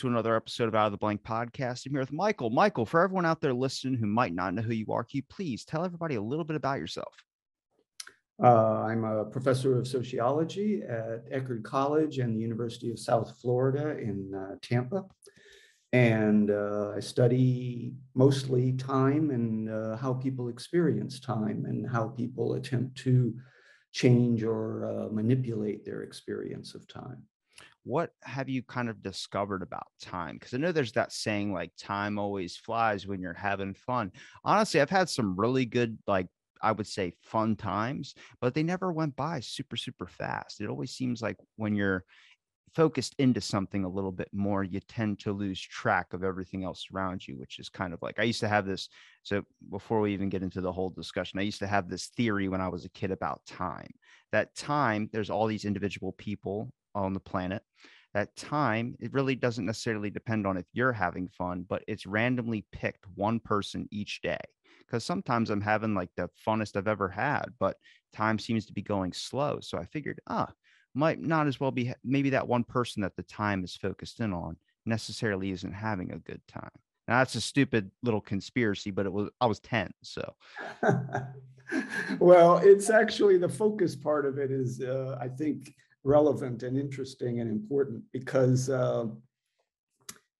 To another episode of Out of the Blank podcast. I'm here with Michael. Michael, for everyone out there listening who might not know who you are, can you please tell everybody a little bit about yourself? Uh, I'm a professor of sociology at Eckerd College and the University of South Florida in uh, Tampa. And uh, I study mostly time and uh, how people experience time and how people attempt to change or uh, manipulate their experience of time what have you kind of discovered about time? Because I know there's that saying like time always flies when you're having fun. Honestly, I've had some really good, like, I would say fun times, but they never went by super, super fast. It always seems like when you're focused into something a little bit more, you tend to lose track of everything else around you, which is kind of like I used to have this. So, before we even get into the whole discussion, I used to have this theory when I was a kid about time that time, there's all these individual people on the planet that time it really doesn't necessarily depend on if you're having fun but it's randomly picked one person each day because sometimes i'm having like the funnest i've ever had but time seems to be going slow so i figured ah might not as well be maybe that one person that the time is focused in on necessarily isn't having a good time. Now that's a stupid little conspiracy but it was i was 10 so. Well it's actually the focus part of it is uh, i think relevant and interesting and important because uh,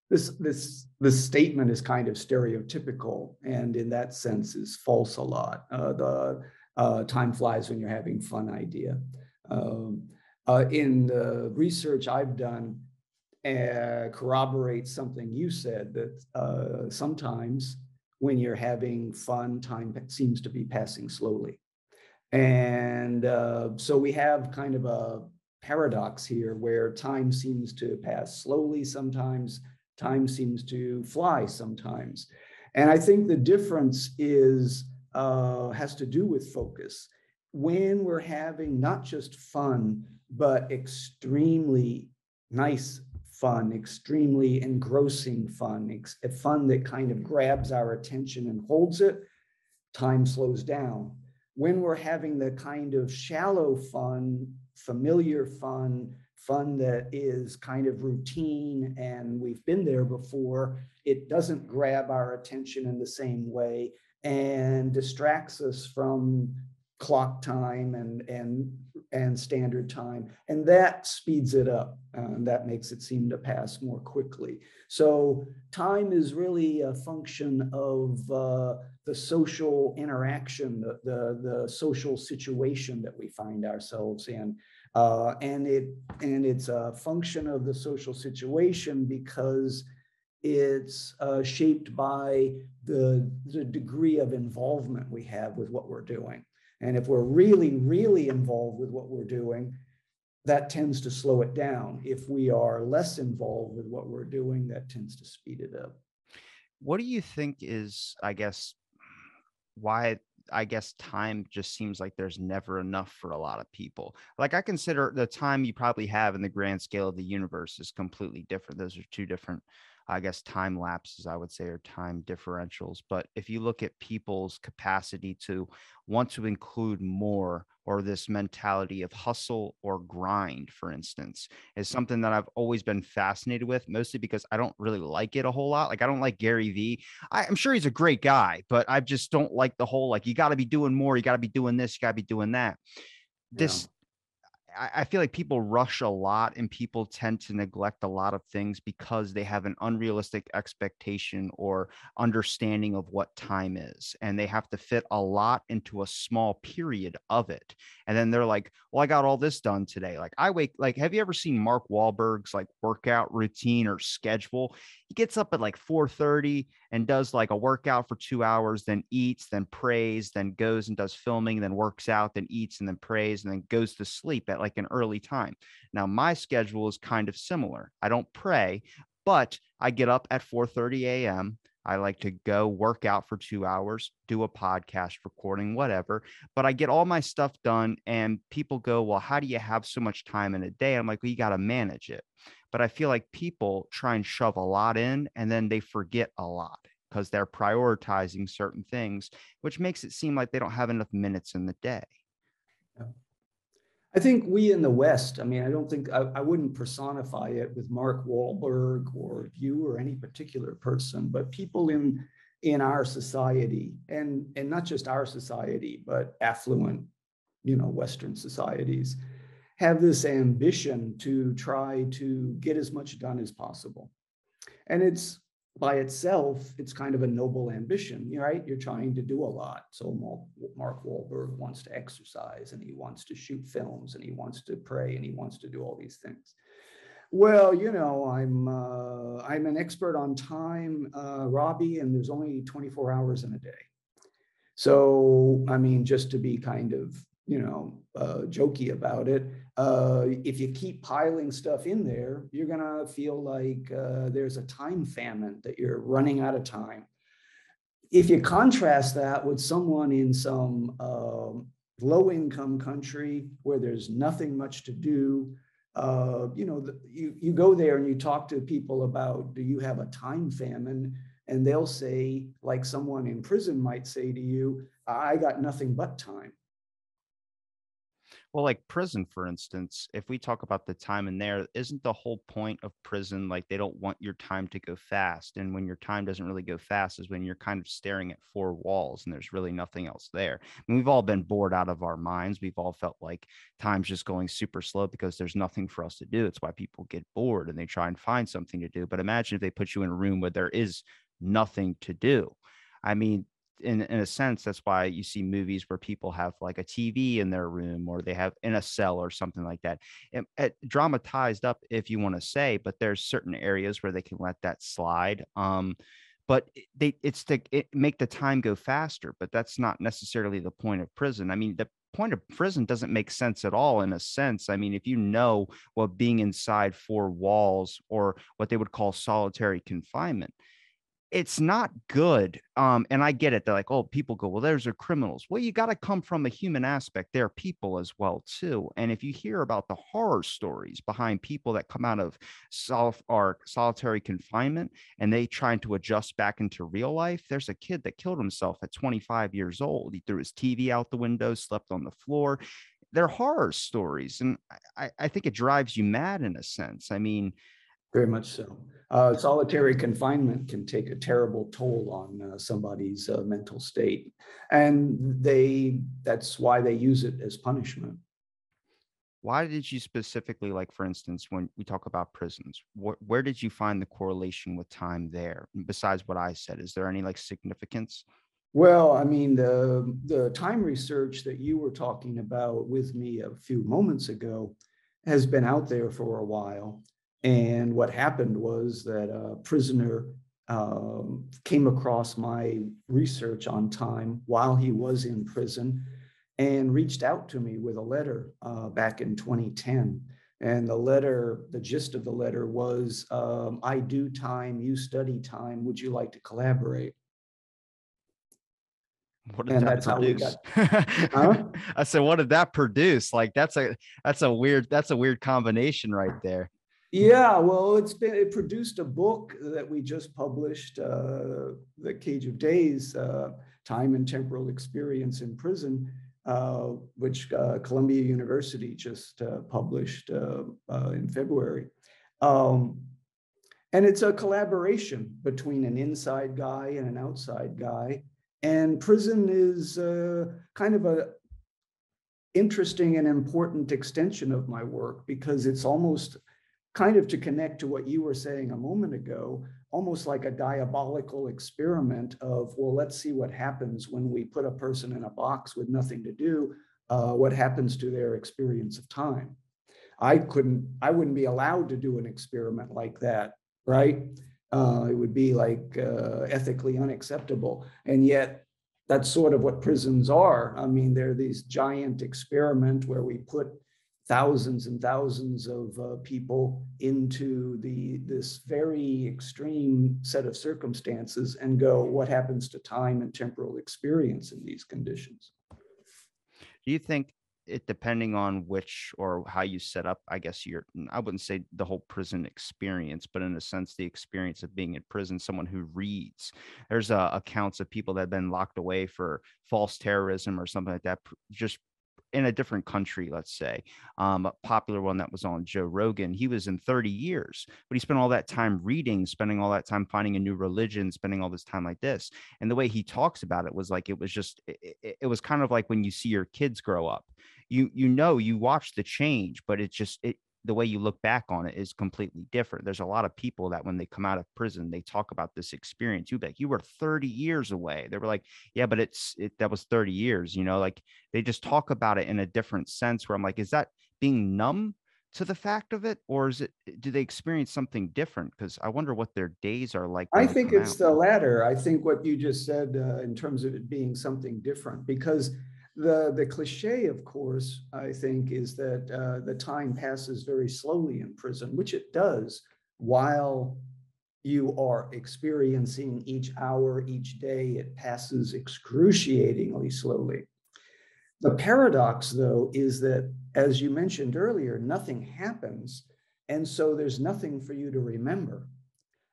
this this this statement is kind of stereotypical and in that sense is false a lot. Uh, the uh, time flies when you're having fun idea. Um, uh, in the research I've done, uh, corroborates something you said that uh, sometimes when you're having fun, time seems to be passing slowly. And uh, so we have kind of a paradox here where time seems to pass slowly sometimes, time seems to fly sometimes. And I think the difference is uh, has to do with focus. When we're having not just fun, but extremely nice fun, extremely engrossing fun, ex- fun that kind of grabs our attention and holds it, time slows down. When we're having the kind of shallow fun familiar fun, fun that is kind of routine and we've been there before, it doesn't grab our attention in the same way and distracts us from clock time and and and standard time. And that speeds it up and that makes it seem to pass more quickly. So time is really a function of uh, the social interaction the, the, the social situation that we find ourselves in uh, and it and it's a function of the social situation because it's uh, shaped by the, the degree of involvement we have with what we're doing. And if we're really, really involved with what we're doing, that tends to slow it down. If we are less involved with what we're doing, that tends to speed it up. What do you think is, I guess, why I guess time just seems like there's never enough for a lot of people. Like I consider the time you probably have in the grand scale of the universe is completely different. Those are two different I guess time lapses, I would say, or time differentials. But if you look at people's capacity to want to include more or this mentality of hustle or grind, for instance, is something that I've always been fascinated with, mostly because I don't really like it a whole lot. Like, I don't like Gary Vee. I, am sure he's a great guy, but I just don't like the whole, like, you got to be doing more, you got to be doing this, you got to be doing that. This I feel like people rush a lot and people tend to neglect a lot of things because they have an unrealistic expectation or understanding of what time is. And they have to fit a lot into a small period of it. And then they're like, well, I got all this done today. Like I wake, like, have you ever seen Mark Wahlberg's like workout routine or schedule? He gets up at like 4:30 and does like a workout for two hours, then eats, then prays, then goes and does filming, then works out, then eats, and then prays, and then goes to sleep at like an early time. Now, my schedule is kind of similar. I don't pray, but I get up at 4 30 a.m. I like to go work out for two hours, do a podcast recording, whatever. But I get all my stuff done, and people go, Well, how do you have so much time in a day? I'm like, Well, you got to manage it. But I feel like people try and shove a lot in and then they forget a lot because they're prioritizing certain things, which makes it seem like they don't have enough minutes in the day. I think we in the West, I mean, I don't think I, I, wouldn't personify it with Mark Wahlberg or you or any particular person, but people in in our society and and not just our society, but affluent, you know, Western societies have this ambition to try to get as much done as possible. And it's by itself, it's kind of a noble ambition, right? You're trying to do a lot. So Mark Wahlberg wants to exercise and he wants to shoot films and he wants to pray and he wants to do all these things. Well, you know, I'm uh, I'm an expert on time, uh, Robbie, and there's only 24 hours in a day. So, I mean, just to be kind of you know, uh, jokey about it. Uh, if you keep piling stuff in there, you're going to feel like uh, there's a time famine, that you're running out of time. If you contrast that with someone in some um, low income country where there's nothing much to do, uh, you know, the, you, you go there and you talk to people about do you have a time famine? And they'll say, like someone in prison might say to you, I got nothing but time well, like prison, for instance, if we talk about the time in there, isn't the whole point of prison like they don't want your time to go fast? And when your time doesn't really go fast, is when you're kind of staring at four walls and there's really nothing else there. We've all been bored out of our minds. We've all felt like time's just going super slow because there's nothing for us to do. It's why people get bored and they try and find something to do. But imagine if they put you in a room where there is nothing to do. I mean, in in a sense that's why you see movies where people have like a tv in their room or they have in a cell or something like that. It, it dramatized up if you want to say but there's certain areas where they can let that slide um but they it's to it make the time go faster but that's not necessarily the point of prison. I mean the point of prison doesn't make sense at all in a sense. I mean if you know what being inside four walls or what they would call solitary confinement it's not good. Um, and I get it. They're like, oh, people go, well, there's are criminals. Well, you got to come from a human aspect. They're people as well, too. And if you hear about the horror stories behind people that come out of self or solitary confinement and they trying to adjust back into real life, there's a kid that killed himself at 25 years old. He threw his TV out the window, slept on the floor. They're horror stories. And I, I think it drives you mad in a sense. I mean, very much so. Uh, solitary confinement can take a terrible toll on uh, somebody's uh, mental state, and they that's why they use it as punishment. Why did you specifically, like for instance, when we talk about prisons, wh- where did you find the correlation with time there? Besides what I said, is there any like significance? Well, I mean, the the time research that you were talking about with me a few moments ago has been out there for a while. And what happened was that a prisoner um, came across my research on time while he was in prison and reached out to me with a letter uh, back in 2010. And the letter, the gist of the letter was um, I do time, you study time. Would you like to collaborate? What did and that produce? huh? I said, what did that produce? Like that's a that's a weird that's a weird combination right there. Yeah, well, it's been it produced a book that we just published, uh, "The Cage of Days: uh, Time and Temporal Experience in Prison," uh, which uh, Columbia University just uh, published uh, in February. Um, and it's a collaboration between an inside guy and an outside guy. And prison is kind of a interesting and important extension of my work because it's almost kind of to connect to what you were saying a moment ago, almost like a diabolical experiment of, well, let's see what happens when we put a person in a box with nothing to do, uh, what happens to their experience of time. I couldn't, I wouldn't be allowed to do an experiment like that, right? Uh, it would be like uh, ethically unacceptable. And yet, that's sort of what prisons are. I mean, they're these giant experiment where we put thousands and thousands of uh, people into the this very extreme set of circumstances and go, what happens to time and temporal experience in these conditions? Do you think it depending on which or how you set up i guess you're i wouldn't say the whole prison experience but in a sense the experience of being in prison someone who reads there's uh, accounts of people that have been locked away for false terrorism or something like that just in a different country, let's say. Um, a popular one that was on Joe Rogan, he was in 30 years, but he spent all that time reading, spending all that time finding a new religion, spending all this time like this. And the way he talks about it was like it was just it, it was kind of like when you see your kids grow up. You you know you watch the change, but it just it the way you look back on it is completely different. There's a lot of people that when they come out of prison, they talk about this experience. You like, you were 30 years away. They were like, yeah, but it's it, that was 30 years, you know, like they just talk about it in a different sense where I'm like, is that being numb to the fact of it, or is it do they experience something different? Because I wonder what their days are like. I think it's out. the latter. I think what you just said uh, in terms of it being something different, because the, the cliche, of course, I think, is that uh, the time passes very slowly in prison, which it does while you are experiencing each hour, each day, it passes excruciatingly slowly. The paradox, though, is that, as you mentioned earlier, nothing happens. And so there's nothing for you to remember.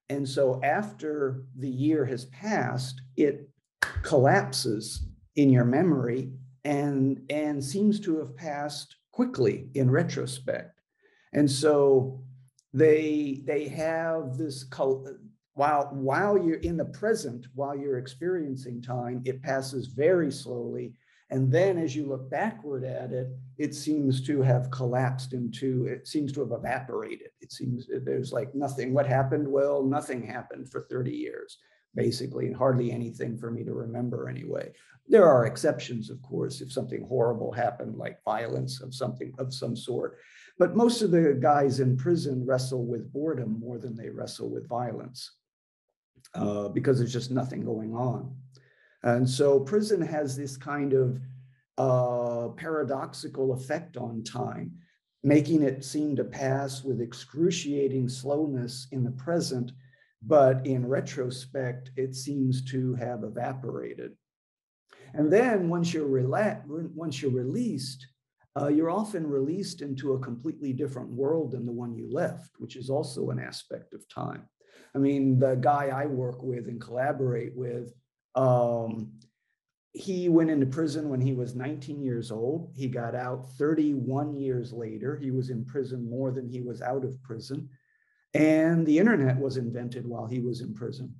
And so after the year has passed, it collapses in your memory and and seems to have passed quickly in retrospect. And so they they have this while while you're in the present while you're experiencing time it passes very slowly. And then as you look backward at it it seems to have collapsed into it seems to have evaporated. It seems there's like nothing. What happened? Well nothing happened for 30 years basically, and hardly anything for me to remember anyway. There are exceptions, of course, if something horrible happened, like violence of something of some sort. But most of the guys in prison wrestle with boredom more than they wrestle with violence uh, because there's just nothing going on. And so prison has this kind of uh, paradoxical effect on time, making it seem to pass with excruciating slowness in the present but in retrospect, it seems to have evaporated. And then once you're, rela- once you're released, uh, you're often released into a completely different world than the one you left, which is also an aspect of time. I mean, the guy I work with and collaborate with, um, he went into prison when he was 19 years old. He got out 31 years later. He was in prison more than he was out of prison. And the internet was invented while he was in prison.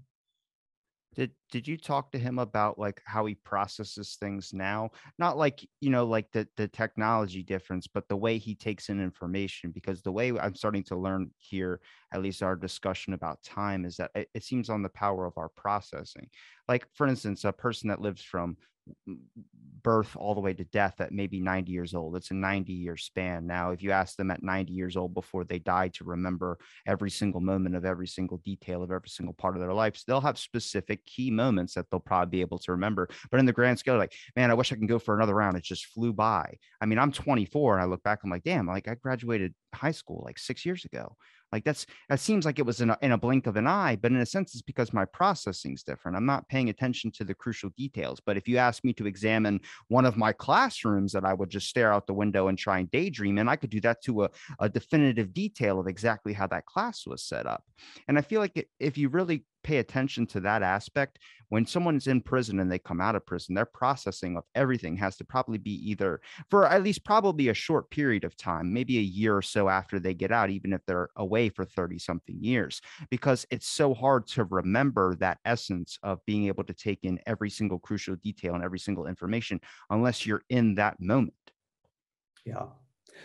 Did did you talk to him about like how he processes things now? Not like, you know, like the the technology difference, but the way he takes in information because the way I'm starting to learn here, at least our discussion about time is that it, it seems on the power of our processing. Like for instance, a person that lives from birth all the way to death at maybe 90 years old. It's a 90 year span. Now, if you ask them at 90 years old before they die to remember every single moment of every single detail of every single part of their lives, they'll have specific key moments that they'll probably be able to remember. But in the grand scale, like, man, I wish I can go for another round. It just flew by. I mean, I'm 24 and I look back, I'm like, damn, like I graduated high school like six years ago. Like that's that seems like it was in a, in a blink of an eye, but in a sense, it's because my processing's different. I'm not paying attention to the crucial details. But if you ask me to examine one of my classrooms that I would just stare out the window and try and daydream, and I could do that to a, a definitive detail of exactly how that class was set up. And I feel like if you really pay attention to that aspect, when someone's in prison and they come out of prison, their processing of everything has to probably be either for at least probably a short period of time, maybe a year or so after they get out, even if they're away for 30 something years, because it's so hard to remember that essence of being able to take in every single crucial detail and every single information unless you're in that moment. Yeah.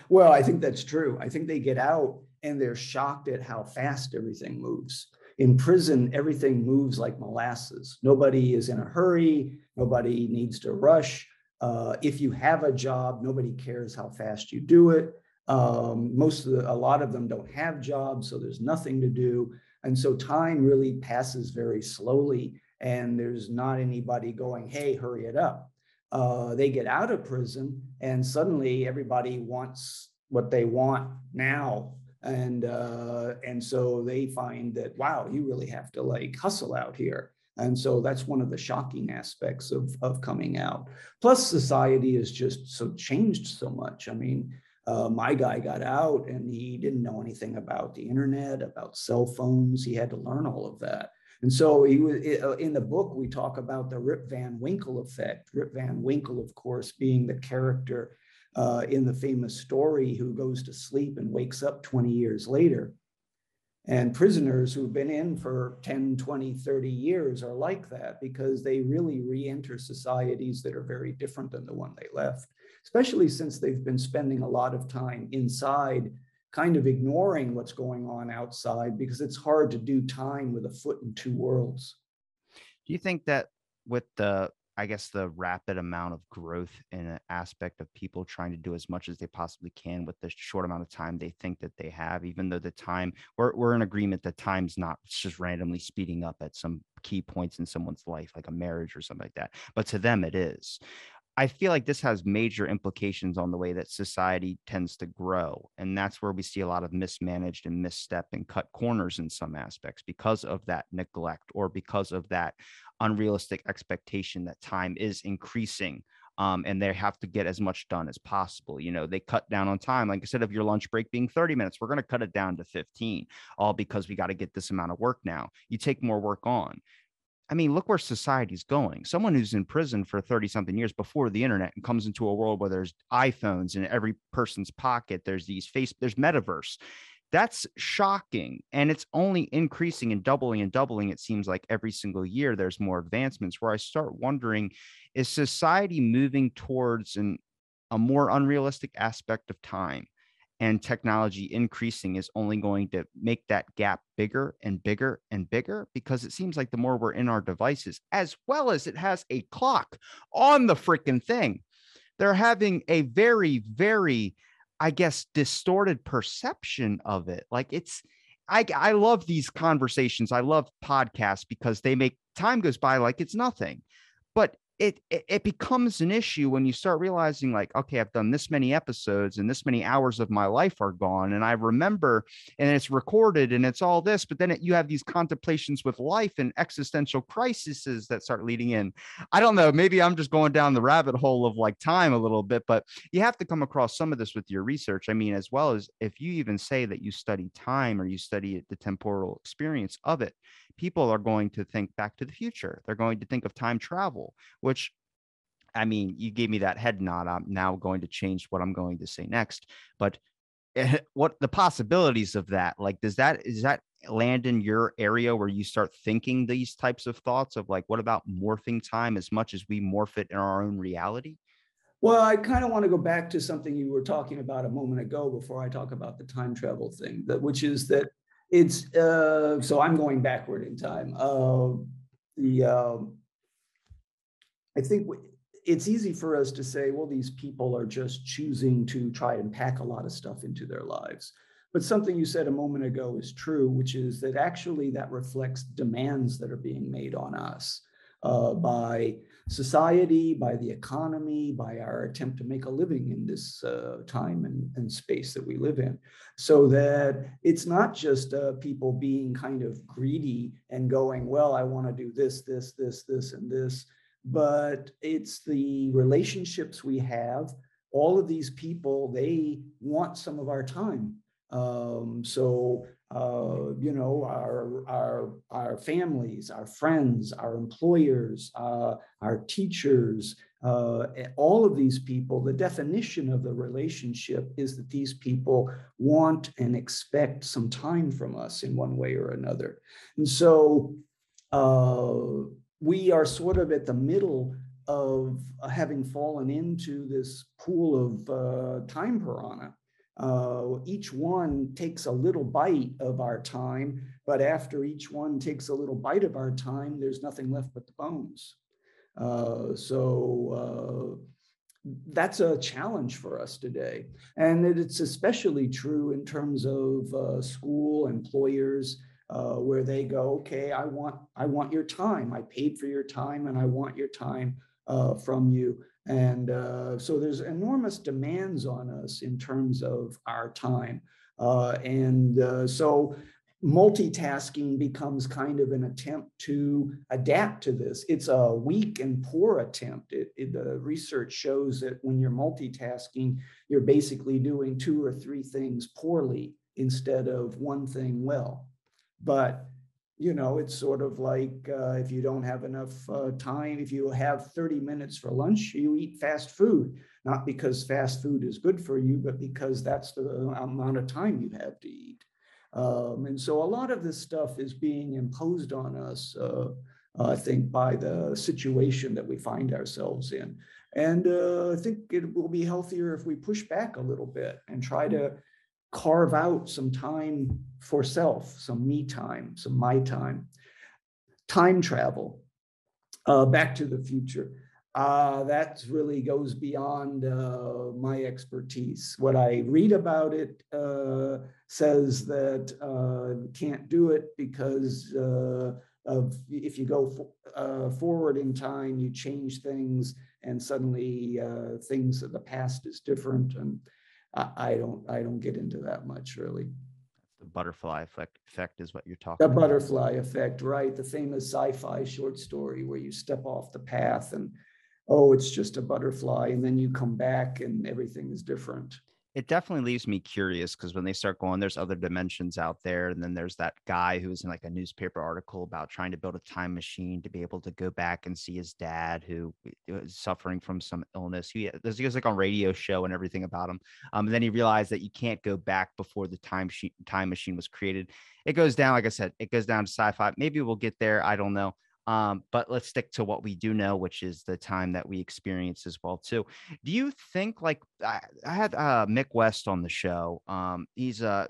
Well, I think that's true. I think they get out and they're shocked at how fast everything moves in prison, everything moves like molasses. Nobody is in a hurry. Nobody needs to rush. Uh, if you have a job, nobody cares how fast you do it. Um, most of the, a lot of them don't have jobs, so there's nothing to do. And so time really passes very slowly, and there's not anybody going, hey, hurry it up. Uh, they get out of prison, and suddenly everybody wants what they want now. And uh, and so they find that wow, you really have to like hustle out here. And so that's one of the shocking aspects of, of coming out. Plus, society has just so changed so much. I mean, uh, my guy got out and he didn't know anything about the internet, about cell phones. He had to learn all of that. And so he was uh, in the book, we talk about the Rip Van Winkle effect. Rip Van Winkle, of course, being the character uh, in the famous story who goes to sleep and wakes up 20 years later. And prisoners who've been in for 10, 20, 30 years are like that because they really re enter societies that are very different than the one they left, especially since they've been spending a lot of time inside, kind of ignoring what's going on outside because it's hard to do time with a foot in two worlds. Do you think that with the I guess the rapid amount of growth in an aspect of people trying to do as much as they possibly can with the short amount of time they think that they have, even though the time we're, we're in agreement that time's not just randomly speeding up at some key points in someone's life, like a marriage or something like that. But to them, it is. I feel like this has major implications on the way that society tends to grow. And that's where we see a lot of mismanaged and misstep and cut corners in some aspects because of that neglect or because of that unrealistic expectation that time is increasing um, and they have to get as much done as possible. You know, they cut down on time. Like instead of your lunch break being 30 minutes, we're going to cut it down to 15, all because we got to get this amount of work now. You take more work on. I mean, look where society's going. Someone who's in prison for 30 something years before the internet and comes into a world where there's iPhones in every person's pocket, there's these face, there's metaverse. That's shocking. And it's only increasing and doubling and doubling. It seems like every single year there's more advancements where I start wondering is society moving towards an, a more unrealistic aspect of time? and technology increasing is only going to make that gap bigger and bigger and bigger because it seems like the more we're in our devices, as well as it has a clock on the freaking thing, they're having a very, very, I guess, distorted perception of it. Like it's, I, I love these conversations. I love podcasts because they make time goes by like it's nothing. But it, it, it becomes an issue when you start realizing like okay i've done this many episodes and this many hours of my life are gone and i remember and it's recorded and it's all this but then it, you have these contemplations with life and existential crises that start leading in. I don't know maybe i'm just going down the rabbit hole of like time a little bit but you have to come across some of this with your research. I mean as well as if you even say that you study time or you study the temporal experience of it people are going to think back to the future. They're going to think of time travel, which I mean, you gave me that head nod. I'm now going to change what I'm going to say next. But eh, what the possibilities of that? Like, does that is that land in your area where you start thinking these types of thoughts of like, what about morphing time as much as we morph it in our own reality? Well, I kind of want to go back to something you were talking about a moment ago before I talk about the time travel thing, that which is that it's uh, so I'm going backward in time. Uh, the uh, I think it's easy for us to say, well, these people are just choosing to try and pack a lot of stuff into their lives. But something you said a moment ago is true, which is that actually that reflects demands that are being made on us uh, by society, by the economy, by our attempt to make a living in this uh, time and, and, space that we live in. So that it's not just uh, people being kind of greedy and going, well, I want to do this, this, this, this, and this, but it's the relationships we have. All of these people, they want some of our time. Um, so uh, you know, our, our, our families, our friends, our employers, uh, our teachers, uh, all of these people, the definition of the relationship is that these people want and expect some time from us in one way or another. And so uh, we are sort of at the middle of having fallen into this pool of uh, time piranha uh, each one takes a little bite of our time, but after each one takes a little bite of our time, there's nothing left but the bones. Uh, so uh, that's a challenge for us today. And it's especially true in terms of uh, school, employers, uh, where they go, okay, I want I want your time. I paid for your time, and I want your time uh, from you. And uh, so there's enormous demands on us in terms of our time. Uh, and uh, so multitasking becomes kind of an attempt to adapt to this. It's a weak and poor attempt. It, it, the research shows that when you're multitasking, you're basically doing two or three things poorly instead of one thing well. But you know, it's sort of like uh, if you don't have enough uh, time, if you have 30 minutes for lunch, you eat fast food, not because fast food is good for you, but because that's the amount of time you have to eat. Um, and so a lot of this stuff is being imposed on us, uh, I think, by the situation that we find ourselves in. And uh, I think it will be healthier if we push back a little bit and try to carve out some time for self, some me time, some my time. Time travel, uh, back to the future. Uh, that really goes beyond uh, my expertise. What I read about it uh, says that uh, can't do it because uh, of if you go for, uh, forward in time, you change things, and suddenly things of the past is different. And I, I don't I don't get into that much really. The butterfly effect, effect is what you're talking about. the about. butterfly effect, right? The famous sci-fi short story where you step off the path and oh, it's just a butterfly, and then you come back and everything is different it definitely leaves me curious because when they start going, there's other dimensions out there. And then there's that guy who's in like a newspaper article about trying to build a time machine to be able to go back and see his dad who eh, eh, is suffering from some illness. He, eh, there's, he was like on radio show and everything about him. Um, and then he realized that you can't go back before the time, she- time machine was created. It goes down, like I said, it goes down to sci fi. Maybe we'll get there. I don't know. Um, but let's stick to what we do know, which is the time that we experience as well too. Do you think like I, I had uh, Mick West on the show? Um, he's a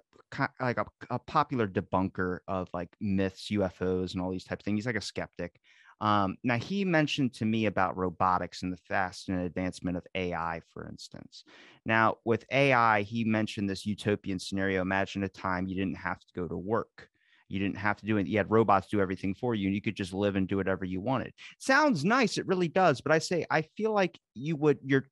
like a, a, popular debunker of like myths, UFOs, and all these types of things. He's like a skeptic. Um, now he mentioned to me about robotics and the fast and advancement of AI, for instance. Now with AI, he mentioned this utopian scenario. Imagine a time you didn't have to go to work you didn't have to do it. You had robots do everything for you and you could just live and do whatever you wanted. Sounds nice. It really does. But I say, I feel like you would, you're,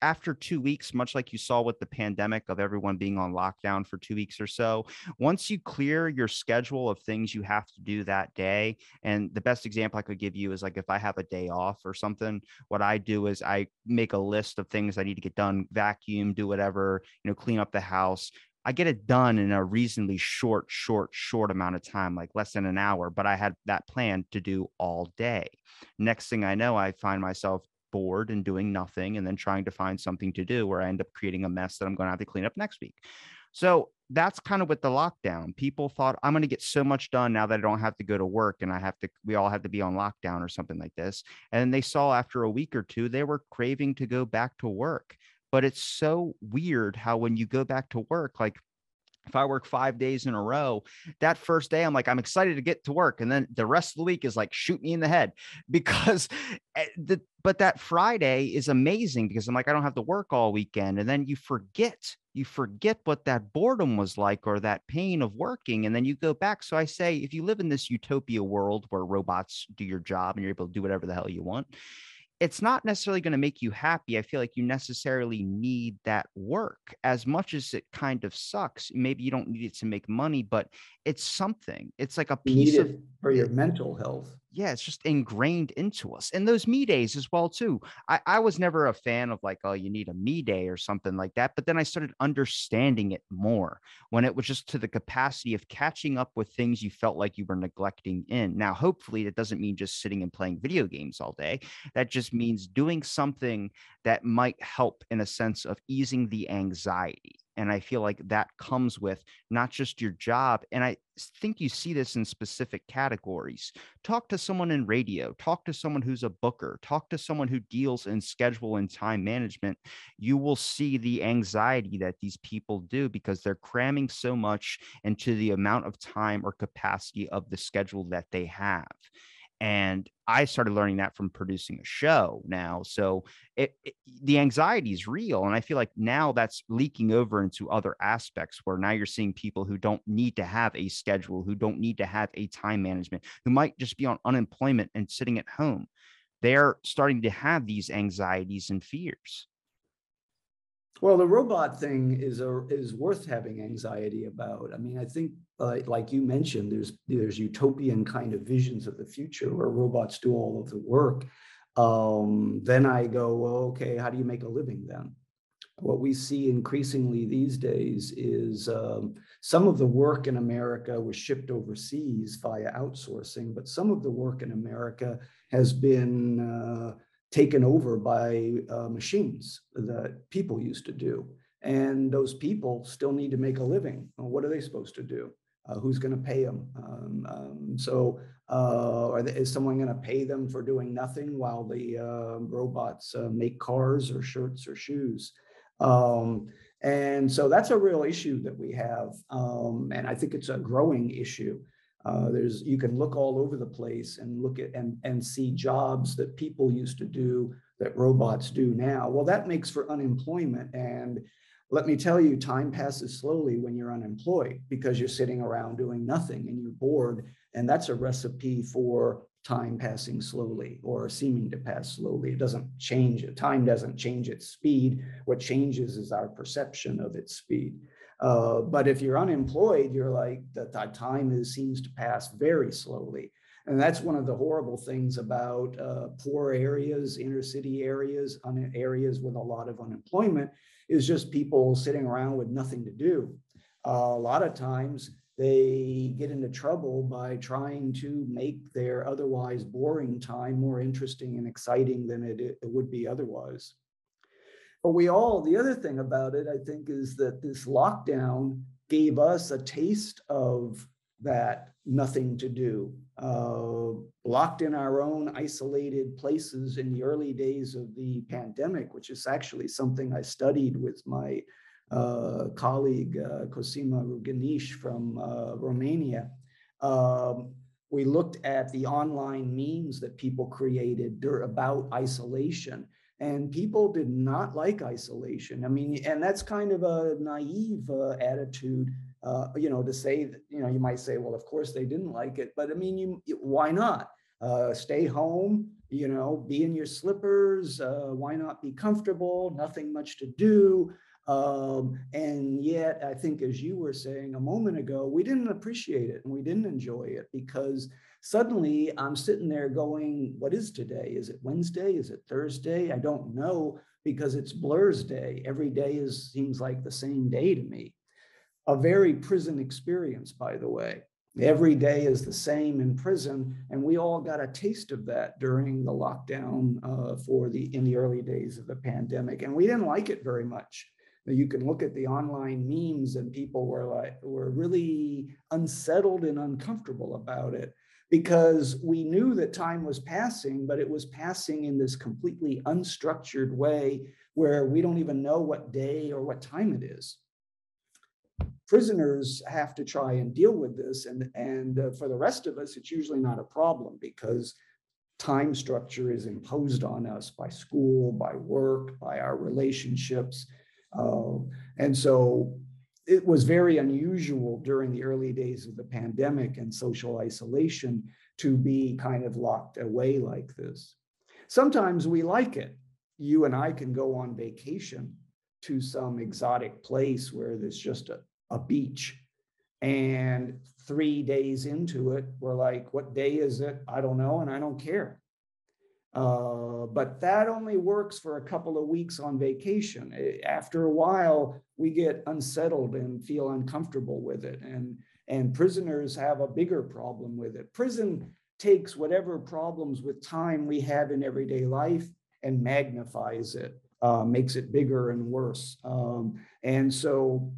after two weeks, much like you saw with the pandemic of everyone being on lockdown for two weeks or so, once you clear your schedule of things you have to do that day, and the best example I could give you is like if I have a day off or something, what I do is I make a list of things I need to get done, vacuum, do whatever, you know, clean up the house, I get it done in a reasonably short, short, short amount of time, like less than an hour. But I had that plan to do all day. Next thing I know, I find myself bored and doing nothing and then trying to find something to do where I end up creating a mess that I'm going to have to clean up next week. So that's kind of with the lockdown. People thought I'm going to get so much done now that I don't have to go to work and I have to, we all have to be on lockdown or something like this. And they saw after a week or two, they were craving to go back to work. But it's so weird how when you go back to work, like if I work five days in a row, that first day I'm like, I'm excited to get to work. And then the rest of the week is like, shoot me in the head because eh, the, but that Friday is amazing because I'm like, I don't have to work all weekend. And then you forget, you forget what that boredom was like or that pain of working. And then you go back. So I say, if you live in this utopia world where robots do your job and you're able to do whatever the hell you want, it's not necessarily going to make you happy. I feel like you necessarily need that work as much as it kind of sucks. Maybe you don't need it to make money, but it's something. It's like a piece of for your mental health yeah, it's just ingrained into us. And those me days as well, too. I, I was never a fan of like, oh, you need a me day or something like that. But then I started understanding it more when it was just to the capacity of catching up with things you felt like you were neglecting in. Now, hopefully, that doesn't mean just sitting and playing video games all day. That just means doing something that might help in a sense of easing the anxiety and I feel like that comes with not just your job. And I think you see this in specific categories. Talk to someone in radio, talk to someone who's a booker, talk to someone who deals in schedule and time management. You will see the anxiety that these people do because they're cramming so much into the amount of time or capacity of the schedule that they have. And i started learning that from producing a show now so it, it, the anxiety is real and i feel like now that's leaking over into other aspects where now you're seeing people who don't need to have a schedule who don't need to have a time management who might just be on unemployment and sitting at home. They're starting to have these anxieties and fears well, the robot thing is a, is worth having anxiety about. I mean, I think, uh, like you mentioned, there's there's utopian kind of visions of the future where robots do all of the work. Um, then I go, well, okay, how do you make a living then? What we see increasingly these days is um, some of the work in America was shipped overseas via outsourcing, but some of the work in America has been uh, taken over by uh, machines that people used to do. And those people still need to make a living. What are they supposed to do? Uh, who's going to pay them? Um, um, so, uh, they, is someone going to pay them for doing nothing while the uh, robots uh, make cars or shirts or shoes? Um, and so that's a real issue that we have. Um, and I think it's a growing issue. Uh, there's you can look all over the place and look at and and see jobs that people used to do that robots do now. Well, that makes for unemployment. And let me tell you, time passes slowly when you're unemployed because you're sitting around doing nothing and you're bored. And that's a recipe for time passing slowly or seeming to pass slowly. It doesn't change. Time doesn't change its speed. What changes is our perception of its speed. Uh, but if you're unemployed, you're like that, time is, seems to pass very slowly. And that's one of the horrible things about uh, poor areas, inner city areas, un- areas with a lot of unemployment, is just people sitting around with nothing to do. Uh, a lot of times they get into trouble by trying to make their otherwise boring time more interesting and exciting than it, it would be otherwise. But we all, the other thing about it, I think, is that this lockdown gave us a taste of that nothing to do. Uh, locked in our own isolated places in the early days of the pandemic, which is actually something I studied with my uh, colleague uh, Cosima Rughiniș from uh, Romania. Um, we looked at the online memes that people created about isolation and people did not like isolation. I mean, and that's kind of a naive uh, attitude, uh, you know, to say that, you know, you might say, well, of course they didn't like it, but I mean, you, why not? Uh, stay home, you know, be in your slippers. Uh, why not be comfortable? Nothing much to do. Um, and yet, I think, as you were saying a moment ago, we didn't appreciate it and we didn't enjoy it because Suddenly, I'm sitting there going, What is today? Is it Wednesday? Is it Thursday? I don't know because it's Blursday. Every day is seems like the same day to me. A very prison experience, by the way. Every day is the same in prison, and we all got a taste of that during the lockdown uh, for the in the early days of the pandemic, and we didn't like it very much you can look at the online memes and people were like were really unsettled and uncomfortable about it because we knew that time was passing, but it was passing in this completely unstructured way where we don't even know what day or what time it is. Prisoners have to try and deal with this, and, and uh, for the rest of us, it's usually not a problem because time structure is imposed on us by school, by work, by our relationships. Uh, and so it was very unusual during the early days of the pandemic and social isolation to be kind of locked away like this. Sometimes we like it. You and I can go on vacation to some exotic place where there's just a, a beach. And three days into it, we're like, what day is it? I don't know. And I don't care. Uh, but that only works for a couple of weeks on vacation. After a while, we get unsettled and feel uncomfortable with it. And, and prisoners have a bigger problem with it. Prison takes whatever problems with time we have in everyday life and magnifies it, uh, makes it bigger and worse. Um, and so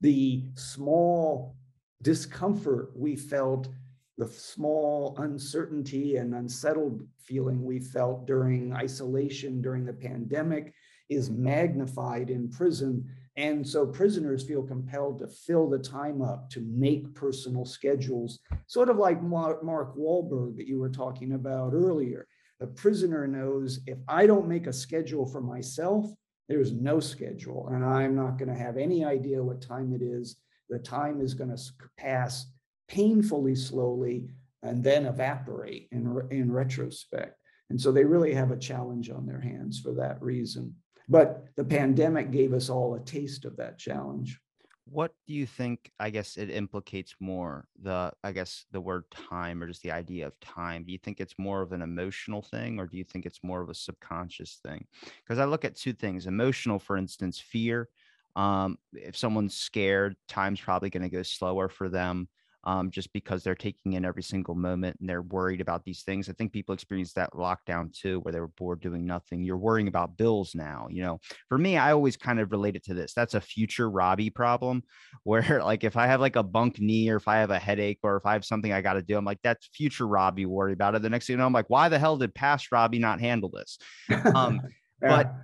the small discomfort we felt the small uncertainty and unsettled feeling we felt during isolation during the pandemic is magnified in prison And so prisoners feel compelled to fill the time up, to make personal schedules, sort of like Mark Wahlberg that you were talking about earlier. The prisoner knows if I don't make a schedule for myself, there's no schedule, and I'm not going to have any idea what time it is. The time is going to pass painfully slowly and then evaporate in, in retrospect. And so they really have a challenge on their hands for that reason. But the pandemic gave us all a taste of that challenge. What do you think? I guess it implicates more the, I guess, the word time or just the idea of time. Do you think it's more of an emotional thing or do you think it's more of a subconscious thing? Because I look at two things emotional, for instance, fear. Um, if someone's scared, time's probably going to go slower for them um, just because they're taking in every single moment and they're worried about these things. I think people experienced that lockdown too, where they were bored doing nothing. You're worrying about bills now. You know, for me, I always kind of relate it to this. That's a future Robbie problem where, like, if I have like a bunk knee or if I have a headache or if I have something I got to do, I'm like, that's future Robbie worry about it. The next thing you know, I'm like, why the hell did past Robbie not handle this? Um, yeah. But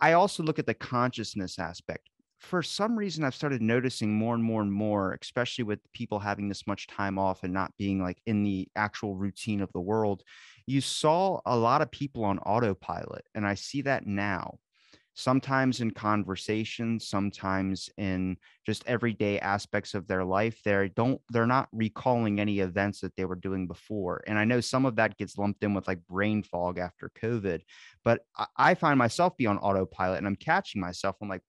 I also look at the consciousness aspect for some reason I've started noticing more and more and more, especially with people having this much time off and not being like in the actual routine of the world. You saw a lot of people on autopilot, and I see that now. Sometimes in conversations, sometimes in just everyday aspects of their life, they don't they're not recalling any events that they were doing before. And I know some of that gets lumped in with like brain fog after COVID, but I, find myself be on autopilot and I'm catching myself. I'm like,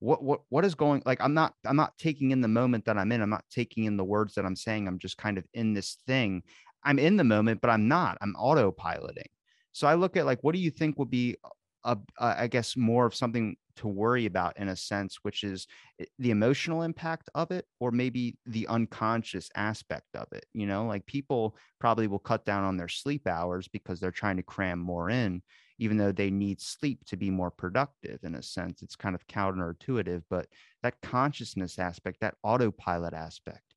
what what what is going like i'm not i'm not taking in the moment that i'm in i'm not taking in the words that i'm saying i'm just kind of in this thing. I'm in the moment but i'm not i'm autopiloting. So i look at like what do you think would be a, a, I guess more of something to worry about in a sense which is eh, the emotional impact of it or maybe the unconscious aspect of it you know? Like people probably will cut down on their sleep hours because they're trying to cram more in even though they need sleep to be more productive in a sense it's kind of counterintuitive but that consciousness aspect that autopilot aspect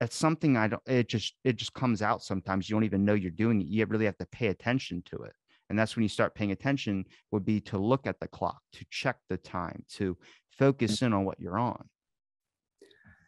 that's something i don't it just it just comes out sometimes. You don't even know you're doing it. You really have to pay attention to it. And that's when you start paying attention would be to look at the clock to check the time to focus in on what you're on.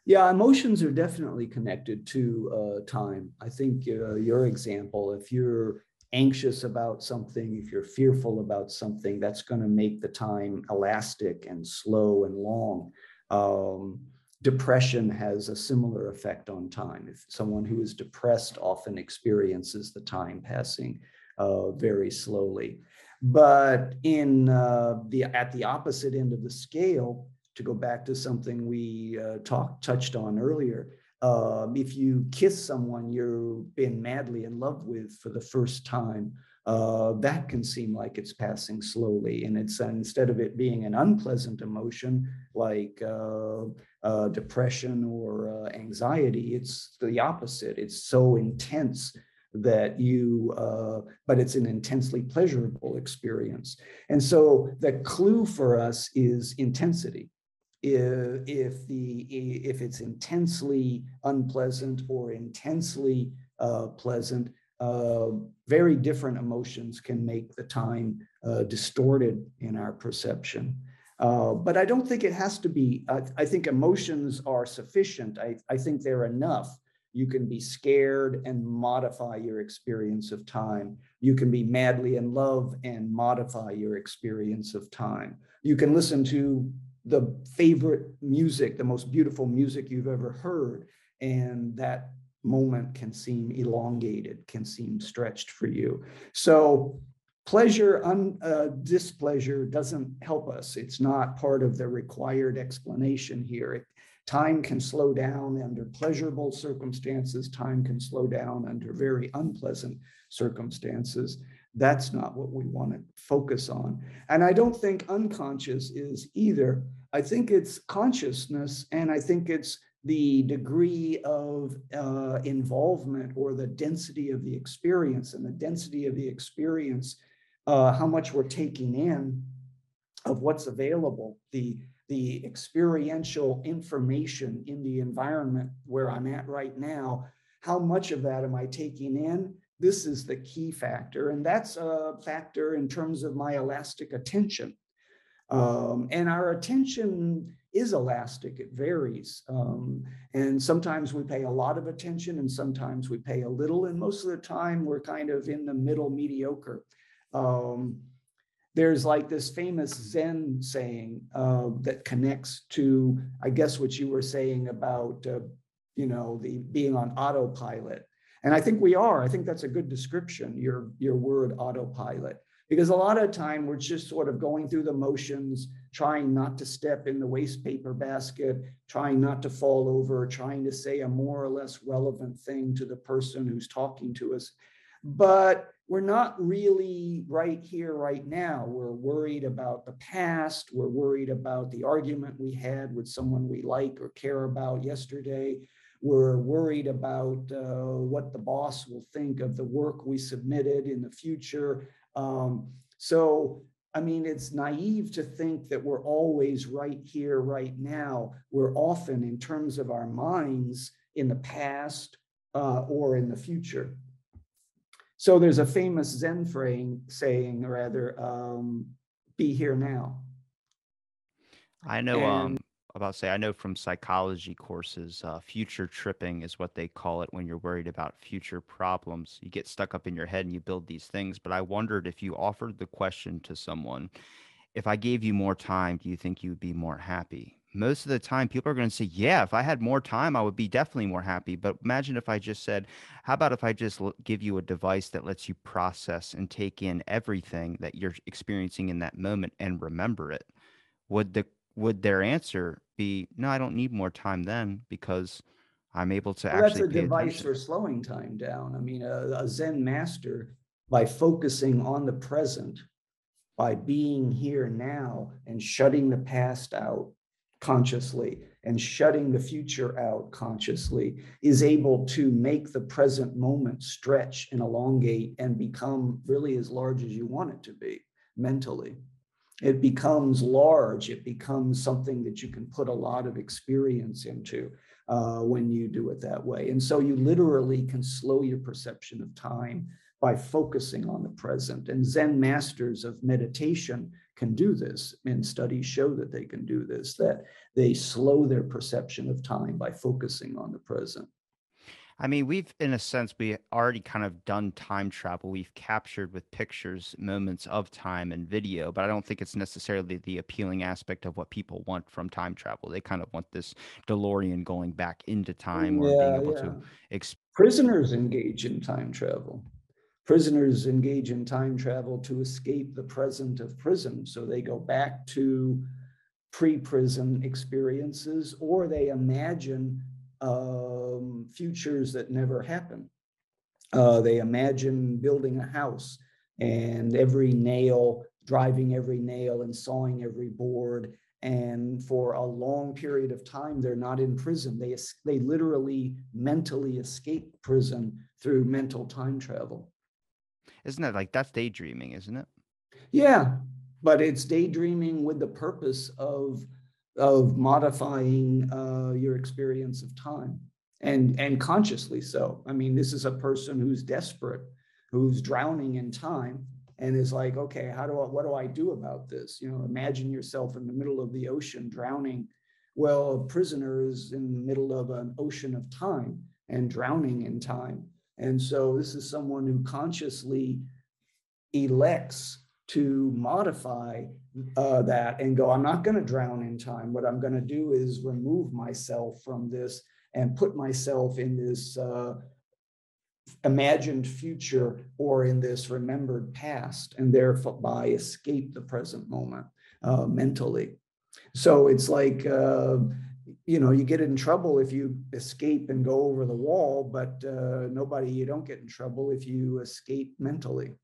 Yeah, emotions are definitely connected to uh, time. I think uh, your example, if you're anxious about something, if you're fearful about something, that's going to make the time elastic and slow and long. Um, depression has a similar effect on time. If someone who is depressed often experiences the time passing uh, very slowly. But in uh, the at the opposite end of the scale, to go back to something we uh, talked touched on earlier, um, if you kiss someone you've been madly in love with for the first time, uh, that can seem like it's passing slowly. And it's uh, instead of it being an unpleasant emotion like uh, uh depression or uh, anxiety, it's the opposite. It's so intense that you, uh, but it's an intensely pleasurable experience. And so the clue for us is intensity if, if the if it's intensely unpleasant or intensely uh, pleasant, uh, very different emotions can make the time uh, distorted in our perception. Uh, but I don't think it has to be. I, I think emotions are sufficient. I, I think they're enough. You can be scared and modify your experience of time. You can be madly in love and modify your experience of time. You can listen to the favorite music, the most beautiful music you've ever heard. And that moment can seem elongated, can seem stretched for you. So pleasure, un, uh, displeasure doesn't help us. It's not part of the required explanation here. It, time can slow down under pleasurable circumstances. Time can slow down under very unpleasant circumstances. That's not what we want to focus on. And I don't think unconscious is either. I think it's consciousness, and I think it's the degree of uh, involvement or the density of the experience and the density of the experience, uh, how much we're taking in of what's available, the the experiential information in the environment where I'm at right now. How much of that am I taking in? This is the key factor, and that's a factor in terms of my elastic attention. Um, and our attention is elastic, it varies. Um, and sometimes we pay a lot of attention and sometimes we pay a little. And most of the time we're kind of in the middle mediocre. Um, there's like this famous Zen saying uh, that connects to, I guess, what you were saying about, uh, you know, the being on autopilot. And I think we are. I think that's a good description. Your your word autopilot because a lot of time we're just sort of going through the motions trying not to step in the waste paper basket trying not to fall over trying to say a more or less relevant thing to the person who's talking to us. But we're not really right here right now. We're worried about the past. We're worried about the argument we had with someone we like or care about yesterday. We're worried about uh, what the boss will think of the work we submitted in the future um, so, I mean, it's naive to think that we're always right here, right now. We're often, in terms of our minds, in the past uh, or in the future. So there's a famous Zen frame saying, rather, um, be here now. I know um, um, about say, I know from psychology courses, uh, future tripping is what they call it when you're worried about future problems. You get stuck up in your head and you build these things. But I wondered if you offered the question to someone, if I gave you more time, do you think you would be more happy? Most of the time, people are going to say, Yeah, if I had more time, I would be definitely more happy. But imagine if I just said, How about if I just give you a device that lets you process and take in everything that you're experiencing in that moment and remember it? Would the would their answer be, no, I don't need more time then because I'm able to well, actually. That's a device attention. for slowing time down. I mean, a, a Zen master, by focusing on the present, by being here now and shutting the past out consciously and shutting the future out consciously, is able to make the present moment stretch and elongate and become really as large as you want it to be mentally it becomes large. It becomes something that you can put a lot of experience into uh, when you do it that way. And so you literally can slow your perception of time by focusing on the present. And Zen masters of meditation can do this. And studies show that they can do this, that they slow their perception of time by focusing on the present. I mean, we've, in a sense, we already kind of done time travel. We've captured with pictures moments of time and video, but I don't think it's necessarily the appealing aspect of what people want from time travel. They kind of want this DeLorean going back into time or being able yeah. to. Exp- Prisoners engage in time travel. Prisoners engage in time travel to escape the present of prison. So they go back to pre prison experiences or they imagine um, futures that never happen. Uh, they imagine building a house and every nail, driving every nail and sawing every board. And for a long period of time, they're not in prison. They, they literally mentally escape prison through mental time travel. Isn't that like that's daydreaming, isn't it? Yeah, but it's daydreaming with the purpose of of modifying uh, your experience of time. And and consciously so. I mean this is a person who's desperate who's drowning in time and is like okay how do i what do i do about this? You know imagine yourself in the middle of the ocean drowning. Well a prisoner is in the middle of an ocean of time and drowning in time. And so this is someone who consciously elects to modify uh, that and go, I'm not going to drown in time. What I'm going to do is remove myself from this and put myself in this uh, imagined future or in this remembered past, and thereby escape the present moment uh, mentally. So it's like, uh, you know, you get in trouble if you escape and go over the wall, but uh, nobody, you don't get in trouble if you escape mentally.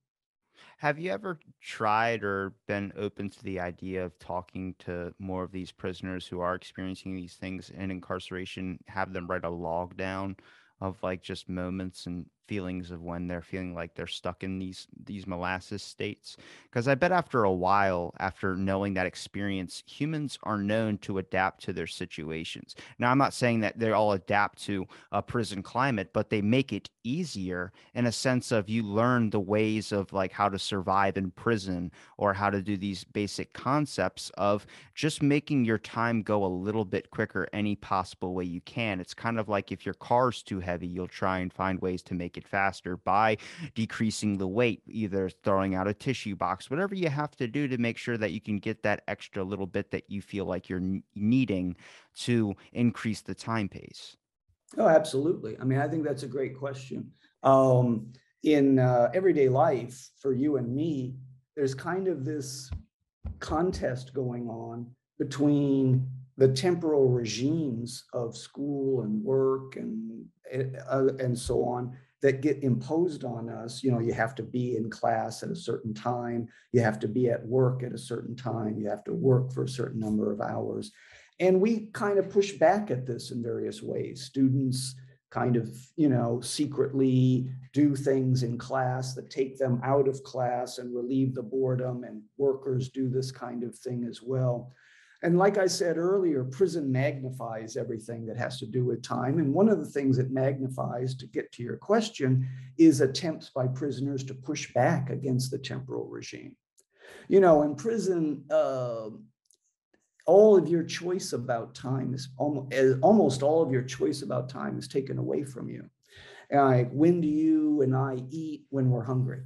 Have you ever tried or been open to the idea of talking to more of these prisoners who are experiencing these things in incarceration, have them write a log down of like just moments and feelings of when they're feeling like they're stuck in these these molasses states because i bet after a while after knowing that experience humans are known to adapt to their situations. Now i'm not saying that they all adapt to a prison climate but they make it easier in a sense of you learn the ways of like how to survive in prison or how to do these basic concepts of just making your time go a little bit quicker any possible way you can. It's kind of like if your car's too heavy you'll try and find ways to make make it faster by decreasing the weight, either throwing out a tissue box, whatever you have to do to make sure that you can get that extra little bit that you feel like you're needing to increase the time pace. Oh, absolutely. I mean, I think that's a great question. Um, in uh, everyday life, for you and me, there's kind of this contest going on between the temporal regimes of school and work and uh, and so on that get imposed on us. You know, you have to be in class at a certain time, you have to be at work at a certain time, you have to work for a certain number of hours. And we kind of push back at this in various ways. Students kind of, you know, secretly do things in class that take them out of class and relieve the boredom, and workers do this kind of thing as well. And like I said earlier, prison magnifies everything that has to do with time. And one of the things it magnifies, to get to your question, is attempts by prisoners to push back against the temporal regime. You know, in prison, uh, all of your choice about time is almost, eh, almost all of your choice about time is taken away from you. Like, when do you and I eat when we're hungry?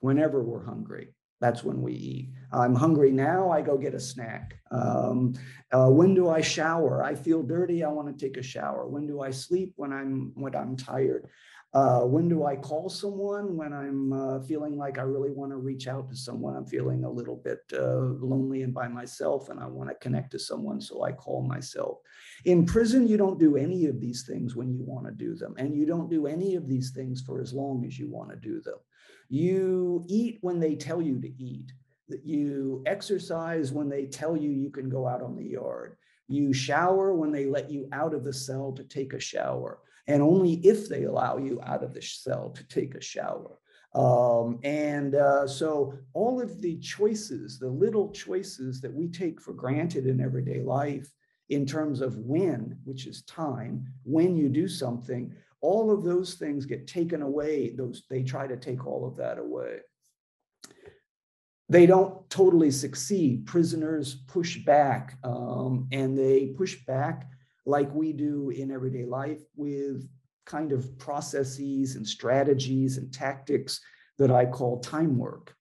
Whenever we're hungry. That's when we eat. I'm hungry now, I go get a snack. Um, uh, when do I shower? I feel dirty, I want to take a shower. When do I sleep? When I'm when I'm tired. Uh, when do I call someone? When I'm uh, feeling like I really want to reach out to someone. I'm feeling a little bit uh, lonely and by myself, and I want to connect to someone, so I call myself. In prison, you don't do any of these things when you want to do them, and you don't do any of these things for as long as you want to do them. You eat when they tell you to eat. That you exercise when they tell you you can go out on the yard. You shower when they let you out of the cell to take a shower, and only if they allow you out of the cell to take a shower. Um, and uh, so, all of the choices, the little choices that we take for granted in everyday life, in terms of when, which is time, when you do something, all of those things get taken away those they try to take all of that away they don't totally succeed prisoners push back um, and they push back like we do in everyday life with kind of processes and strategies and tactics that i call time work